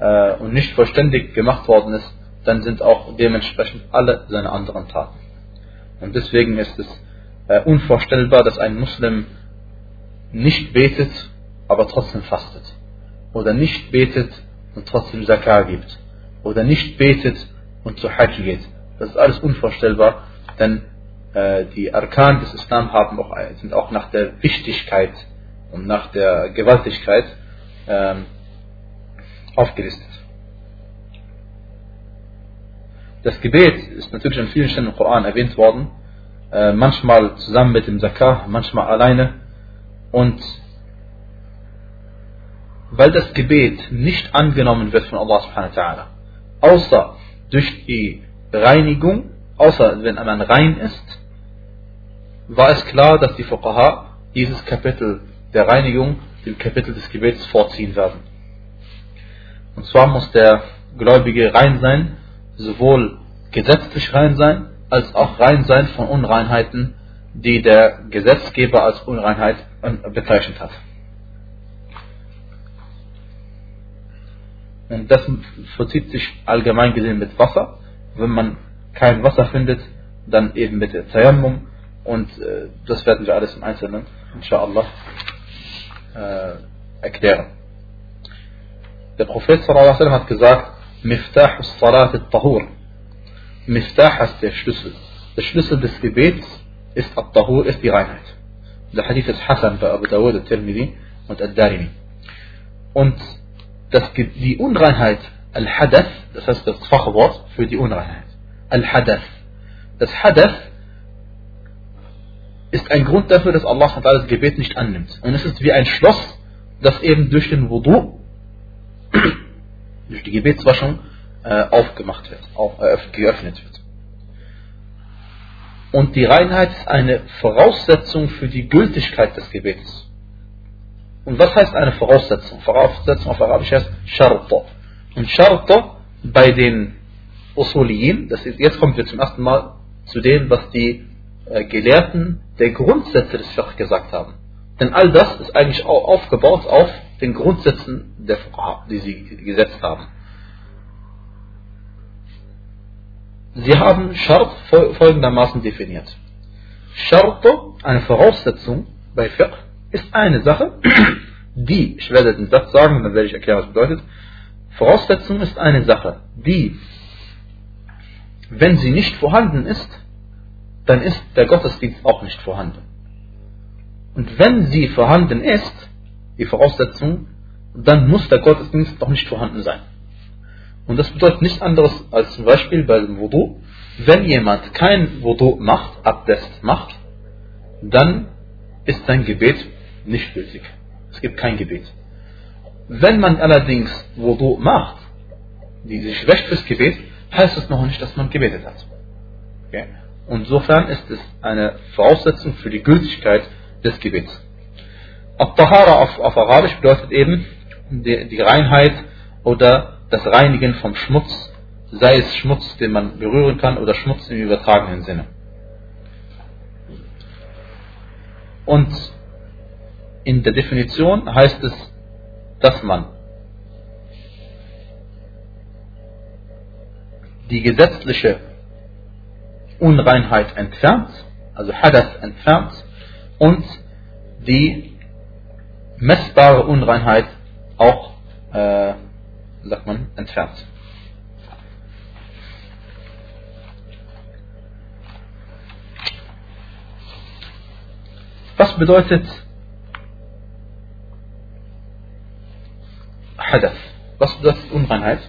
äh, und nicht vollständig gemacht worden ist, dann sind auch dementsprechend alle seine anderen Taten. Und deswegen ist es äh, unvorstellbar, dass ein Muslim nicht betet, aber trotzdem fastet. Oder nicht betet und trotzdem Zakah gibt. Oder nicht betet und zu Hajj geht. Das ist alles unvorstellbar, denn äh, die Arkan des Islam haben auch, sind auch nach der Wichtigkeit und nach der Gewaltigkeit ähm, aufgelistet. Das Gebet ist natürlich an vielen Stellen im Koran erwähnt worden, äh, manchmal zusammen mit dem Zakah, manchmal alleine. Und weil das Gebet nicht angenommen wird von Allah subhanahu wa ta'ala, außer durch die Reinigung, außer wenn man rein ist, war es klar, dass die Fuqaha dieses Kapitel der Reinigung dem Kapitel des Gebets vorziehen werden. Und zwar muss der Gläubige rein sein, sowohl gesetzlich rein sein, als auch rein sein von Unreinheiten, die der Gesetzgeber als Unreinheit bezeichnet hat. Und das verzieht sich allgemein gesehen mit Wasser. Wenn man kein Wasser findet, dann eben mit der Tayammum. Und äh, das werden wir alles im Einzelnen, inshallah, äh, erklären. Der Prophet sallallahu hat gesagt, Miftah salat al-Tahur. Miftah heißt der Schlüssel. Der Schlüssel des Gebets ist At-Tahur, ist die Reinheit. Der Hadith ist Hassan bei Abu Dawud, al-Tirmidhi und al-Darimi. Und das, die Unreinheit, Al-Hadath, das heißt das Fachwort für die Unreinheit. Al-Hadath. Das Hadath ist ein Grund dafür, dass Allah das Gebet nicht annimmt. Und es ist wie ein Schloss, das eben durch den Wudu, durch die Gebetswaschung, äh, aufgemacht wird, auf, äh, geöffnet wird. Und die Reinheit ist eine Voraussetzung für die Gültigkeit des Gebetes. Und was heißt eine Voraussetzung? Voraussetzung auf Arabisch heißt Sharta. Und Sharta bei den Usuliyin, das ist, jetzt kommen wir zum ersten Mal zu dem, was die äh, Gelehrten der Grundsätze des Fiqh gesagt haben. Denn all das ist eigentlich aufgebaut auf den Grundsätzen der Fuqaha, die sie gesetzt haben. Sie haben Shart folgendermaßen definiert. Shart, eine Voraussetzung bei Fiqh, ist eine Sache, die, ich werde den Satz sagen, dann werde ich erklären, was bedeutet. Voraussetzung ist eine Sache, die, wenn sie nicht vorhanden ist, dann ist der Gottesdienst auch nicht vorhanden. Und wenn sie vorhanden ist, die Voraussetzung, dann muss der Gottesdienst doch nicht vorhanden sein. Und das bedeutet nichts anderes als zum Beispiel bei dem Wudu. Wenn jemand kein Wudu macht, Abdest macht, dann ist sein Gebet nicht gültig. Es gibt kein Gebet. Wenn man allerdings Wudu macht, die sich wäscht fürs Gebet, heißt das noch nicht, dass man gebetet hat. Okay? Insofern ist es eine Voraussetzung für die Gültigkeit des Gebets. At-Tahara auf, auf Arabisch bedeutet eben die, die Reinheit oder das Reinigen vom Schmutz, sei es Schmutz, den man berühren kann oder Schmutz im übertragenen Sinne. Und in der Definition heißt es, dass man die gesetzliche Unreinheit entfernt, also Hadath entfernt und die messbare Unreinheit auch, äh, sagt man, entfernt. Was bedeutet Hadath? Was bedeutet Unreinheit?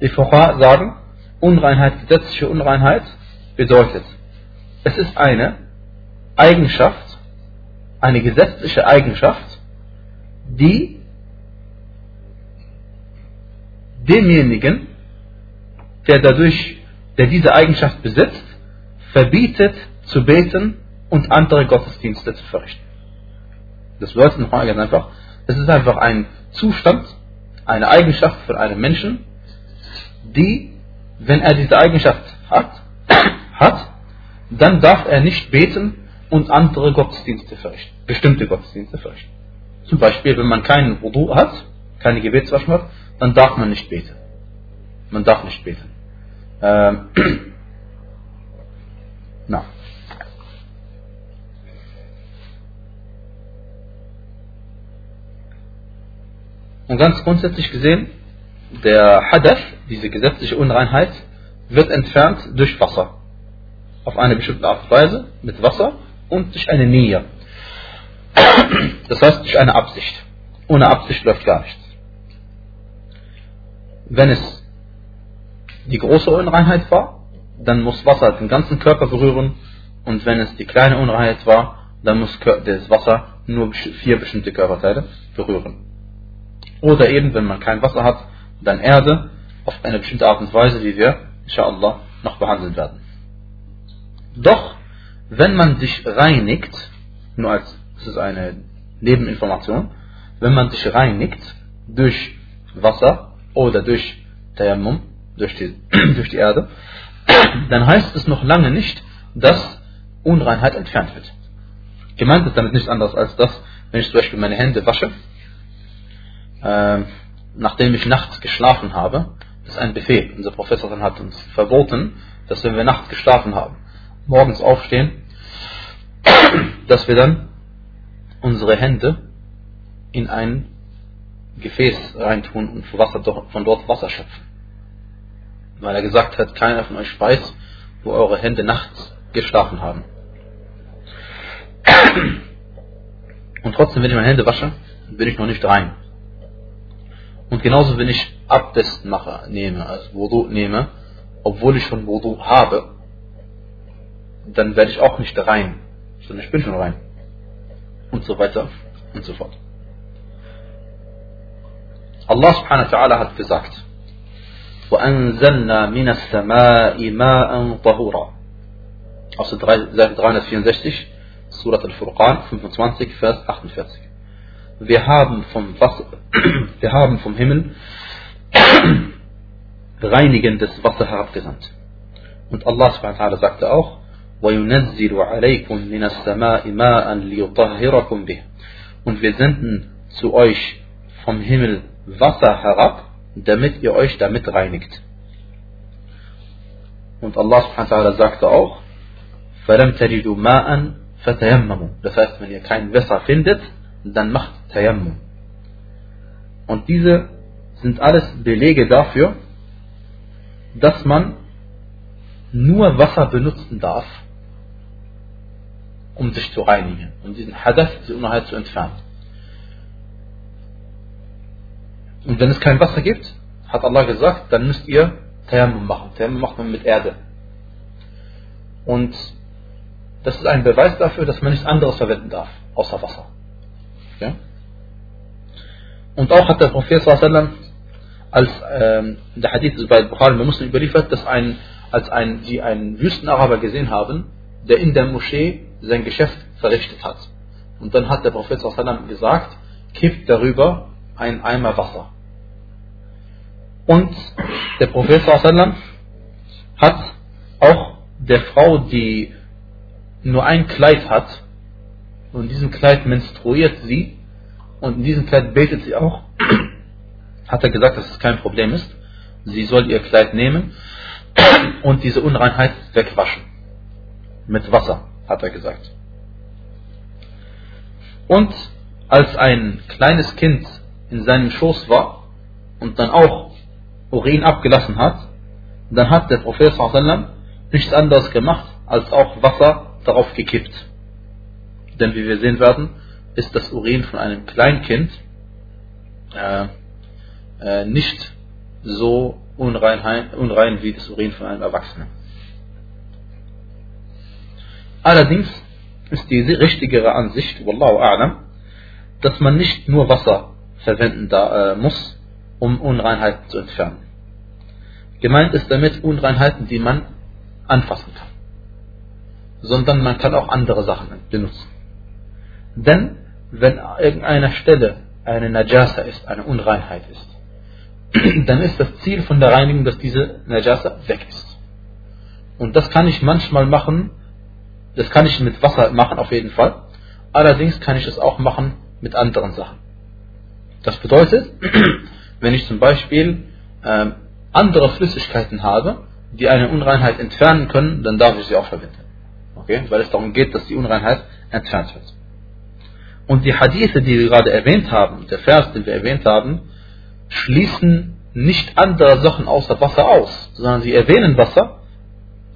Die Fuqa sagen, Unreinheit, gesetzliche Unreinheit bedeutet, es ist eine Eigenschaft, eine gesetzliche Eigenschaft, die demjenigen, der dadurch, der diese Eigenschaft besitzt, verbietet zu beten und andere Gottesdienste zu verrichten. Das bedeutet nochmal ganz einfach, es ist einfach ein Zustand, eine Eigenschaft von einem Menschen, die, wenn er diese Eigenschaft hat, hat, dann darf er nicht beten und andere Gottesdienste verrichten, bestimmte Gottesdienste verrichten. Zum Beispiel, wenn man keinen Wudu hat, keine Gebetswaschung hat, dann darf man nicht beten. Man darf nicht beten. Ähm, na. Und ganz grundsätzlich gesehen, der Hadath, diese gesetzliche Unreinheit, wird entfernt durch Wasser auf eine bestimmte Art und Weise mit Wasser und durch eine Nähe. Das heißt durch eine Absicht. Ohne Absicht läuft gar nichts. Wenn es die große Unreinheit war, dann muss Wasser den ganzen Körper berühren und wenn es die kleine Unreinheit war, dann muss das Wasser nur vier bestimmte Körperteile berühren. Oder eben, wenn man kein Wasser hat, dann Erde auf eine bestimmte Art und Weise, wie wir, inshallah, noch behandeln werden. Doch, wenn man sich reinigt, nur als, ist eine Nebeninformation, wenn man sich reinigt durch Wasser oder durch Tayammum, durch die, durch die Erde, dann heißt es noch lange nicht, dass Unreinheit entfernt wird. Gemeint ist damit nichts anderes als das, wenn ich zum Beispiel meine Hände wasche, äh, nachdem ich nachts geschlafen habe, das ist ein Befehl. Unser Professor hat uns verboten, dass wenn wir nachts geschlafen haben, morgens aufstehen, dass wir dann unsere Hände in ein Gefäß reintun und von dort Wasser schöpfen. Weil er gesagt hat, keiner von euch weiß, wo eure Hände nachts geschlafen haben. Und trotzdem, wenn ich meine Hände wasche, bin ich noch nicht rein. Und genauso, wenn ich Abdest mache, nehme, also Wudu nehme, obwohl ich schon Wudu habe, dann werde ich auch nicht rein, sondern ich bin schon rein Und so weiter und so fort. Allah subhanahu wa ta'ala hat gesagt, وأنزلنا من السماء ماء طهورا aus der Seite 364, Surat al-Furqan, 25, Vers 48. Wir haben vom, Wasser, wir haben vom Himmel reinigendes Wasser herabgesandt. Und Allah subhanahu wa ta'ala sagte auch, وَيُنَزِّلُ عَلَيْكُم مِّنَ السَّمَاءِ مَاءً لِيُطَهِّرَكُم بِهِ Und wir senden zu euch vom Himmel Wasser herab, damit ihr euch damit reinigt. Und Allah subhanahu wa ta'ala sagte auch, فَلَمْ تَجِدُوا مَاءً فَتَيَمَّمُوا Das heißt, wenn ihr kein Wasser findet, dann macht Tayammum. Und diese sind alles Belege dafür, dass man nur Wasser benutzen darf, um sich zu reinigen, um diesen Hadath, die Unreinheit zu entfernen. Und wenn es kein Wasser gibt, hat Allah gesagt, dann müsst ihr Tayammum machen. Tayammum macht man mit Erde. Und das ist ein Beweis dafür, dass man nichts anderes verwenden darf, außer Wasser. Ja? Und auch hat der Prophet sallam, als ähm, der Hadith ist bei Bukhari Muslim überliefert, dass ein, als ein, die einen Wüstenaraber gesehen haben, der in der Moschee sein Geschäft verrichtet hat. Und dann hat der Prophet sallam, gesagt, kippt darüber ein Eimer Wasser. Und der Prophet sallam, hat auch der Frau, die nur ein Kleid hat und in diesem Kleid menstruiert sie und in diesem Kleid betet sie auch, hat er gesagt, dass es kein Problem ist. Sie soll ihr Kleid nehmen und diese Unreinheit wegwaschen. Mit Wasser, hat er gesagt. Und als ein kleines Kind in seinem Schoß war und dann auch Urin abgelassen hat, dann hat der Prophet nichts anderes gemacht, als auch Wasser darauf gekippt. Denn wie wir sehen werden, ist das Urin von einem Kleinkind äh, äh, nicht so unrein, unrein wie das Urin von einem Erwachsenen. Allerdings ist die richtigere Ansicht, Wallahu a'lam, dass man nicht nur Wasser verwenden da, äh, muss, um Unreinheiten zu entfernen. Gemeint ist damit Unreinheiten, die man anfassen kann sondern man kann auch andere Sachen benutzen. Denn wenn irgendeiner Stelle eine Najasa ist, eine Unreinheit ist, dann ist das Ziel von der Reinigung, dass diese Najasa weg ist. Und das kann ich manchmal machen, das kann ich mit Wasser machen auf jeden Fall. Allerdings kann ich es auch machen mit anderen Sachen. Das bedeutet, wenn ich zum Beispiel äh, andere Flüssigkeiten habe, die eine Unreinheit entfernen können, dann darf ich sie auch verwenden. Okay? Weil es darum geht, dass die Unreinheit entfernt wird. Und die Hadithe, die wir gerade erwähnt haben, der Vers, den wir erwähnt haben, schließen nicht andere Sachen außer Wasser aus, sondern sie erwähnen Wasser,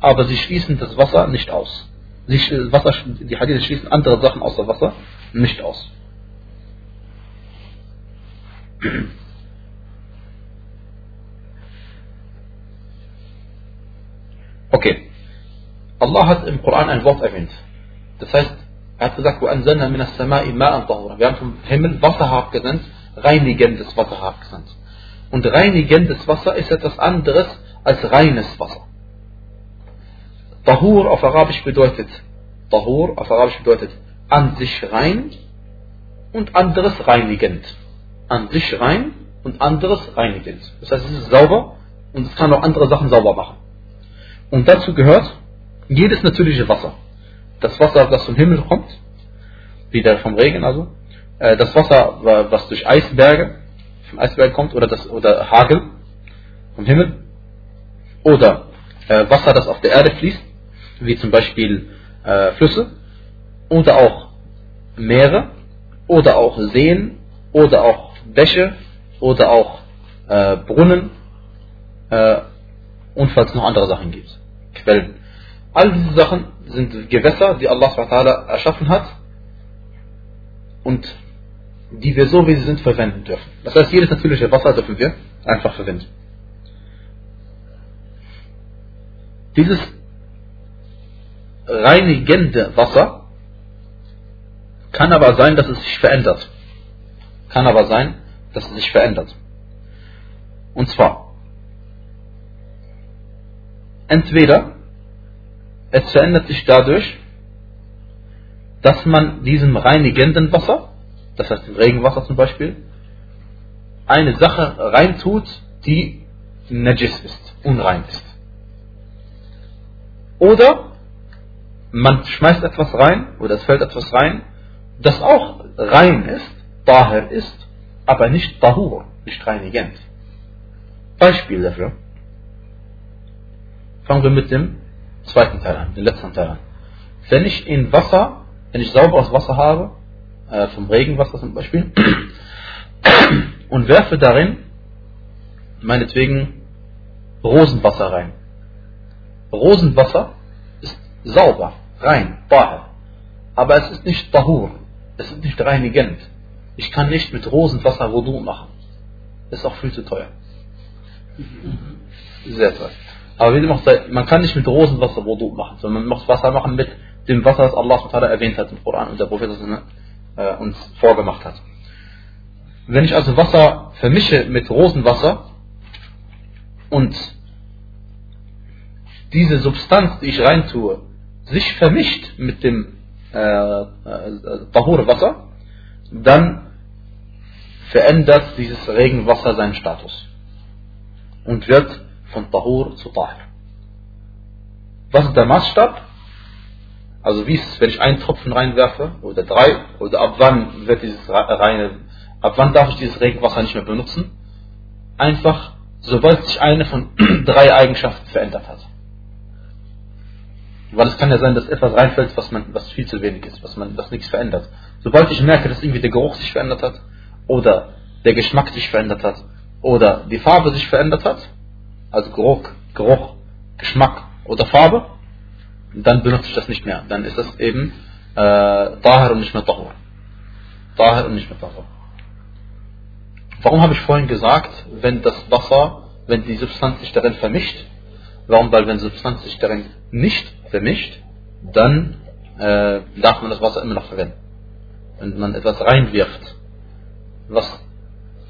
aber sie schließen das Wasser nicht aus Sie, Wasser, die Hadithe schließen andere Sachen außer Wasser nicht aus. Okay. Allah hat im Koran ein Wort erwähnt. Das heißt, er hat gesagt, وَأَنزَلْنَا مِنَ السَّمَاءِ مَاءً طَهُورًا Wir haben vom Himmel Wasser herabgesandt, reinigendes Wasser herabgesandt. Und reinigendes Wasser ist etwas anderes als reines Wasser. Tahur auf Arabisch bedeutet, Tahur auf Arabisch bedeutet an sich rein und anderes reinigend. An sich rein und anderes reinigend. Das heißt, es ist sauber und es kann auch andere Sachen sauber machen. Und dazu gehört jedes natürliche Wasser. Das Wasser, das vom Himmel kommt, wieder vom Regen also, äh, das Wasser, was durch Eisberge, vom Eisberg kommt, oder, das, oder Hagel vom Himmel, oder äh, Wasser, das auf der Erde fließt, wie zum Beispiel äh, Flüsse, oder auch Meere, oder auch Seen, oder auch Bäche, oder auch äh, Brunnen, äh, und falls es noch andere Sachen gibt, Quellen. All diese Sachen sind Gewässer, die Allah erschaffen hat und die wir so wie sie sind verwenden dürfen. Das heißt, jedes natürliche Wasser dürfen wir einfach verwenden. Dieses reinigende Wasser kann aber sein, dass es sich verändert. Kann aber sein, dass es sich verändert. Und zwar, Entweder es verändert sich dadurch, dass man diesem reinigenden Wasser, das heißt dem Regenwasser zum Beispiel, eine Sache reintut, die najis ist, unrein ist. Oder man schmeißt etwas rein oder es fällt etwas rein, das auch rein ist, daher ist, aber nicht tahur, nicht reinigend. Beispiel dafür. Fangen wir mit dem zweiten Teil an, den letzten Teil an. Wenn ich in Wasser, wenn ich sauberes Wasser habe, äh, vom Regenwasser zum Beispiel, und werfe darin meinetwegen Rosenwasser rein. Rosenwasser ist sauber, rein, Tahir. Aber es ist nicht Tahur, es ist nicht reinigend. Ich kann nicht mit Rosenwasser Wudu machen. Ist auch viel zu teuer. Sehr teuer. Aber wie sei, man kann nicht mit Rosenwasser Wudu machen, sondern man muss Wasser machen mit dem Wasser, das Allah erwähnt hat im Koran und der Prophet äh, uns vorgemacht hat. Wenn ich also Wasser vermische mit Rosenwasser und diese Substanz, die ich reintue, sich vermischt mit dem äh, äh, Tahur Wasser, dann verändert dieses Regenwasser seinen Status und wird von Tahur zu Tahir. Was ist der Maßstab? Also wie ist es, wenn ich einen Tropfen reinwerfe oder drei oder ab wann wird dieses reine, ab wann darf ich dieses Regenwasser nicht mehr benutzen? Einfach, sobald sich eine von drei Eigenschaften verändert hat. Weil es kann ja sein, dass etwas reinfällt, was, man, was viel zu wenig ist, was, man, was nichts verändert. Sobald ich merke, dass irgendwie der Geruch sich verändert hat, oder der Geschmack sich verändert hat, oder die Farbe sich verändert hat, also Geruch, Geruch, Geschmack oder Farbe, dann benutze ich das nicht mehr. Dann ist das eben äh, Tahir und nicht mehr. Tahir und nicht mehr Tahur. Warum habe ich vorhin gesagt, wenn das Wasser, wenn die Substanz sich darin vermischt, warum? Weil wenn die Substanz sich darin nicht vermischt, dann äh, darf man das Wasser immer noch verwenden. Wenn man etwas reinwirft, was,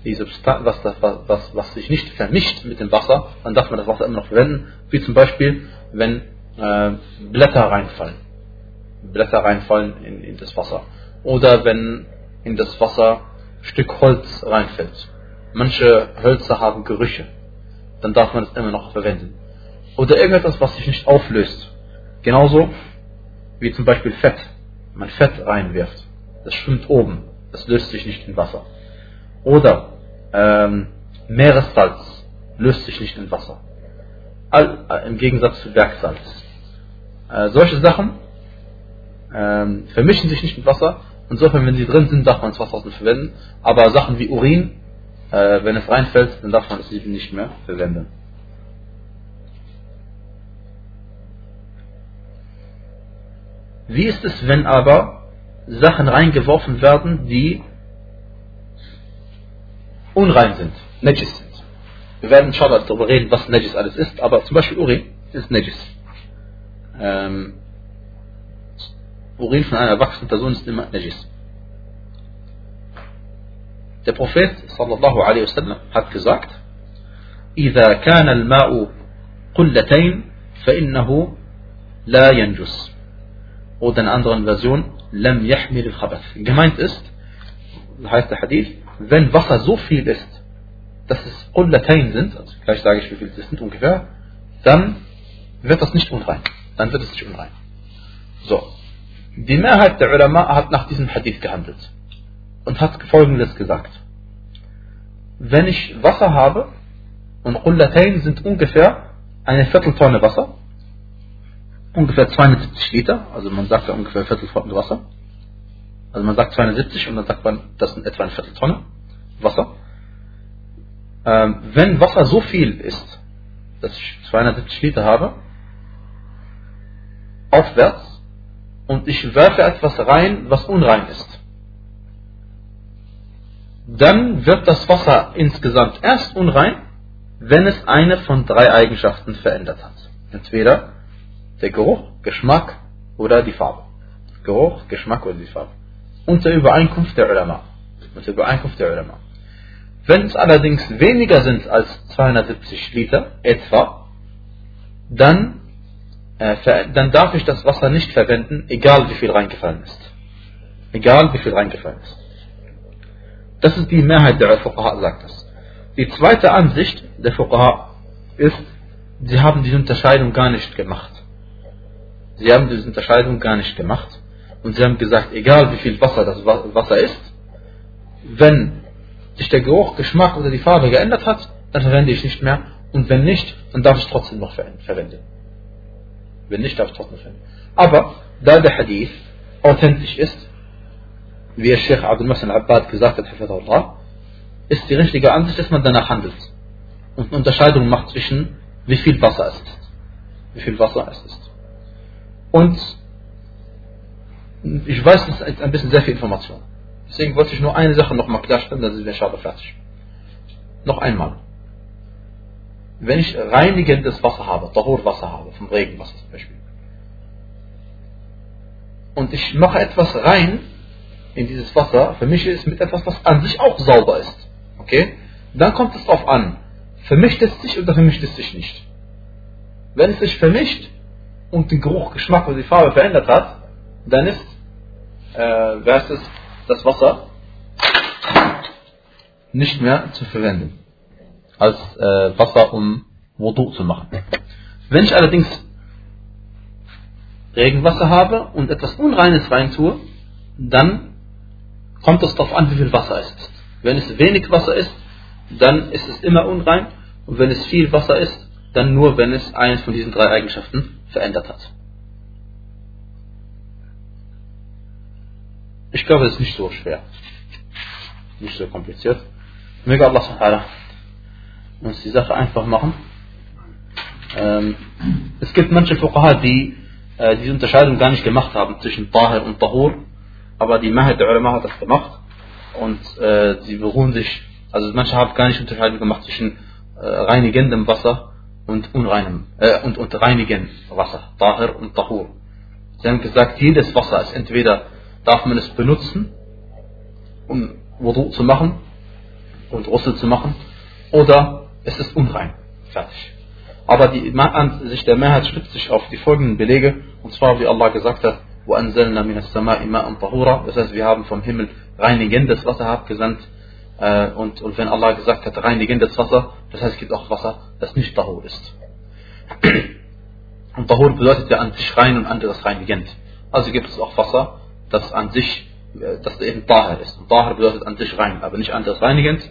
die Substanz, was, was, was sich nicht vermischt mit dem Wasser, dann darf man das Wasser immer noch verwenden. Wie zum Beispiel, wenn äh, Blätter reinfallen. Blätter reinfallen in, in das Wasser. Oder wenn in das Wasser Stück Holz reinfällt. Manche Hölzer haben Gerüche. Dann darf man es immer noch verwenden. Oder irgendetwas, was sich nicht auflöst. Genauso wie zum Beispiel Fett. Wenn man Fett reinwirft. Das schwimmt oben. Das löst sich nicht in Wasser. Oder ähm, Meeressalz löst sich nicht in Wasser. All, äh, Im Gegensatz zu Bergsalz. Äh, solche Sachen ähm, vermischen sich nicht mit Wasser. Insofern, wenn sie drin sind, darf man das Wasser verwenden. Aber Sachen wie Urin, äh, wenn es reinfällt, dann darf man es eben nicht mehr verwenden. Wie ist es, wenn aber Sachen reingeworfen werden, die unrein sind, Najis sind? Wir werden inshallah darüber reden, was Najis alles ist, aber zum Beispiel Urin ist Najis. Ähm, Urin von einer erwachsenen Person ist immer Najis. Der Prophet sallallahu alaihi wasallam hat gesagt: "Idha kana al-ma'u qullatayn, fa innahu. Oder in anderen Version Lam Yahmil al-khabath. Gemeint ist, heißt der Hadith, wenn Wasser so viel ist, dass es Ullatein sind, also gleich sage ich, wie viel es sind ungefähr, dann wird das nicht unrein. Dann wird es nicht unrein. So. Die Mehrheit der Ulama hat nach diesem Hadith gehandelt und hat folgendes gesagt. Wenn ich Wasser habe und Ullatein sind ungefähr eine Vierteltonne Wasser, ungefähr 270 Liter, also man sagt ja ungefähr Viertel Wasser. Also man sagt 270 und dann sagt man, das sind etwa eine Vierteltonne Wasser. Ähm, wenn Wasser so viel ist, dass ich 270 Liter habe, aufwärts, und ich werfe etwas rein, was unrein ist, dann wird das Wasser insgesamt erst unrein, wenn es eine von drei Eigenschaften verändert hat. Entweder der Geruch, Geschmack oder die Farbe. Geruch, Geschmack oder die Farbe. Unter Übereinkunft der Ulama. Unter Übereinkunft der Ulama. Wenn es allerdings weniger sind als 270 Liter, etwa, dann, äh, dann darf ich das Wasser nicht verwenden, egal wie viel reingefallen ist. Egal wie viel reingefallen ist. Das ist die Mehrheit der Fuqaha, sagt das. Die zweite Ansicht der Fuqaha ist, sie haben diese Unterscheidung gar nicht gemacht. Sie haben diese Unterscheidung gar nicht gemacht. Und sie haben gesagt, egal wie viel Wasser das Wasser ist, wenn sich der Geruch, Geschmack oder die Farbe geändert hat, dann verwende ich nicht mehr. Und wenn nicht, dann darf ich es trotzdem noch verwenden. Wenn nicht, darf ich es trotzdem verwenden. Aber da der Hadith authentisch ist, wie der Sheikh Abdul Massan Abbad gesagt hat, ist die richtige Ansicht, dass man danach handelt. Und eine Unterscheidung macht zwischen, wie viel Wasser es ist. Wie viel Wasser es ist. Und ich weiß, das ist ein bisschen sehr viel Information. Deswegen wollte ich nur eine Sache nochmal klarstellen, dann sind wir schade fertig. Noch einmal. Wenn ich reinigendes Wasser habe, Tahur-Wasser habe, vom Regenwasser zum Beispiel, und ich mache etwas rein in dieses Wasser, vermische es mit etwas, was an sich auch sauber ist, okay, dann kommt es darauf an, vermischt es sich oder vermischt es sich nicht. Wenn es sich vermischt und den Geruch, Geschmack oder die Farbe verändert hat, dann ist, äh, es das Wasser nicht mehr zu verwenden als äh, Wasser, um Wudu zu machen. Wenn ich allerdings Regenwasser habe und etwas Unreines reintue, dann kommt es darauf an, wie viel Wasser es ist. Wenn es wenig Wasser ist, dann ist es immer unrein und wenn es viel Wasser ist, dann nur, wenn es eines von diesen drei Eigenschaften verändert hat. Ich glaube, es ist nicht so schwer. Nicht so kompliziert. Möge Allah subhanahu uns die Sache einfach machen. Ähm, es gibt manche Fuqaha, die äh, diese Unterscheidung gar nicht gemacht haben zwischen Tahir und Tahur, aber die Mehrheit der Ulama hat das gemacht und äh, sie beruhen sich, also manche haben gar nicht Unterscheidung gemacht zwischen äh, reinigendem Wasser und unreinem äh, und, und reinigen Wasser, Tahir und Tahur. Sie haben gesagt, jedes Wasser ist entweder darf man es benutzen, um Wudu zu machen und Russel zu machen, oder es ist unrein. Fertig. Aber die Ansicht der Mehrheit stützt sich auf die folgenden Belege, und zwar wie Allah gesagt hat, وَأَنزَلْنَا مِنَ السَّمَاءِ مَاءً طَهُورًا Das heißt, wir haben vom Himmel reinigendes Wasser abgesandt. äh, und, und wenn Allah gesagt hat, reinigendes Wasser, das heißt, es gibt auch Wasser, das nicht Tahur ist. Und Tahur bedeutet ja an sich rein und anderes reinigend. Also gibt es auch Wasser, das an sich, äh, das eben Tahir ist. Und Tahir bedeutet an sich rein, aber nicht anderes reinigend.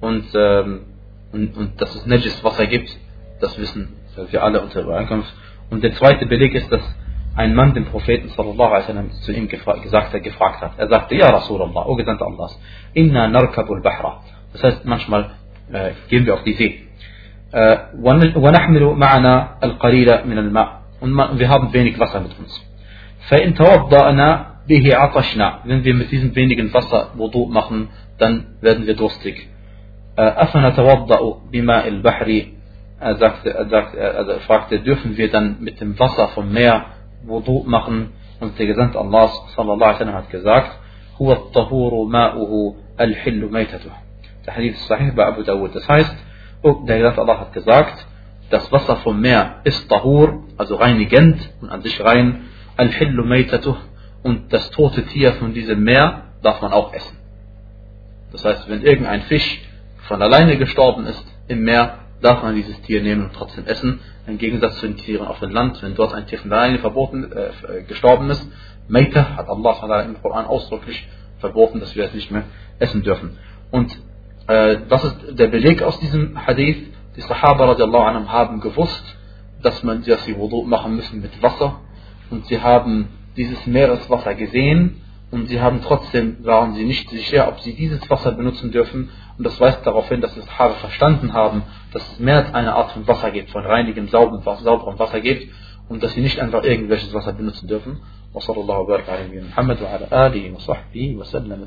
Und, ähm, und, und dass es Najis Wasser gibt, das wissen wir alle unter Übereinkunft. Und der zweite Beleg ist, dass ein Mann den Propheten sallallahu alaihi wasallam zu ihm gesagt hat, gefragt hat. Er sagte, Ja Rasulallah, O Gesandter Allahs, inna narkabul bahra. Das heißt, manchmal äh, gehen wir auf die See. ونحمل معنا القليل من الماء und wir haben wenig Wasser mit uns. فإن توضأنا bihi atashna. Wenn wir mit diesem wenigen Wasser Wudu machen, dann werden wir durstig. Afana tawadda'u bima al-bahri. Er sagte, er sagte, er fragte, dürfen wir dann mit dem Wasser vom Meer Wudu machen? Und der Gesandte Allah sallallahu alaihi hat gesagt, huwa at-tahuru ma'uhu al-hillu maytatuh. Der Hadith ist sahih bei Abu Dawud. Das heißt, der Gesandte Allah hat gesagt, das Wasser vom Meer ist tahur, also reinigend und an sich rein, al-hillu maytatuh und das tote Tier von diesem Meer darf man auch essen. Das heißt, wenn irgendein Fisch von alleine gestorben ist im Meer, darf man dieses Tier nehmen und trotzdem essen. Im Gegensatz zu den Tieren auf dem Land, wenn dort ein Tier von alleine verboten, äh, gestorben ist, Meita hat Allah im Koran ausdrücklich verboten, dass wir es nicht mehr essen dürfen. Und äh, das ist der Beleg aus diesem Hadith. Die Sahaba radiallahu anhum haben gewusst, dass man dass sie Wudu machen müssen mit Wasser und sie haben dieses Meereswasser gesehen und sie haben trotzdem, waren sie nicht sicher, ob sie dieses Wasser benutzen dürfen. Und das weist darauf hin, dass die Sahaba verstanden haben, dass es mehr als eine Art von Wasser gibt, von reinigem, sauberem Wasser gibt und dass sie nicht einfach irgendwelches Wasser benutzen dürfen. وصلى الله وبارك على نبينا محمد وعلى آله وصحبه وسلم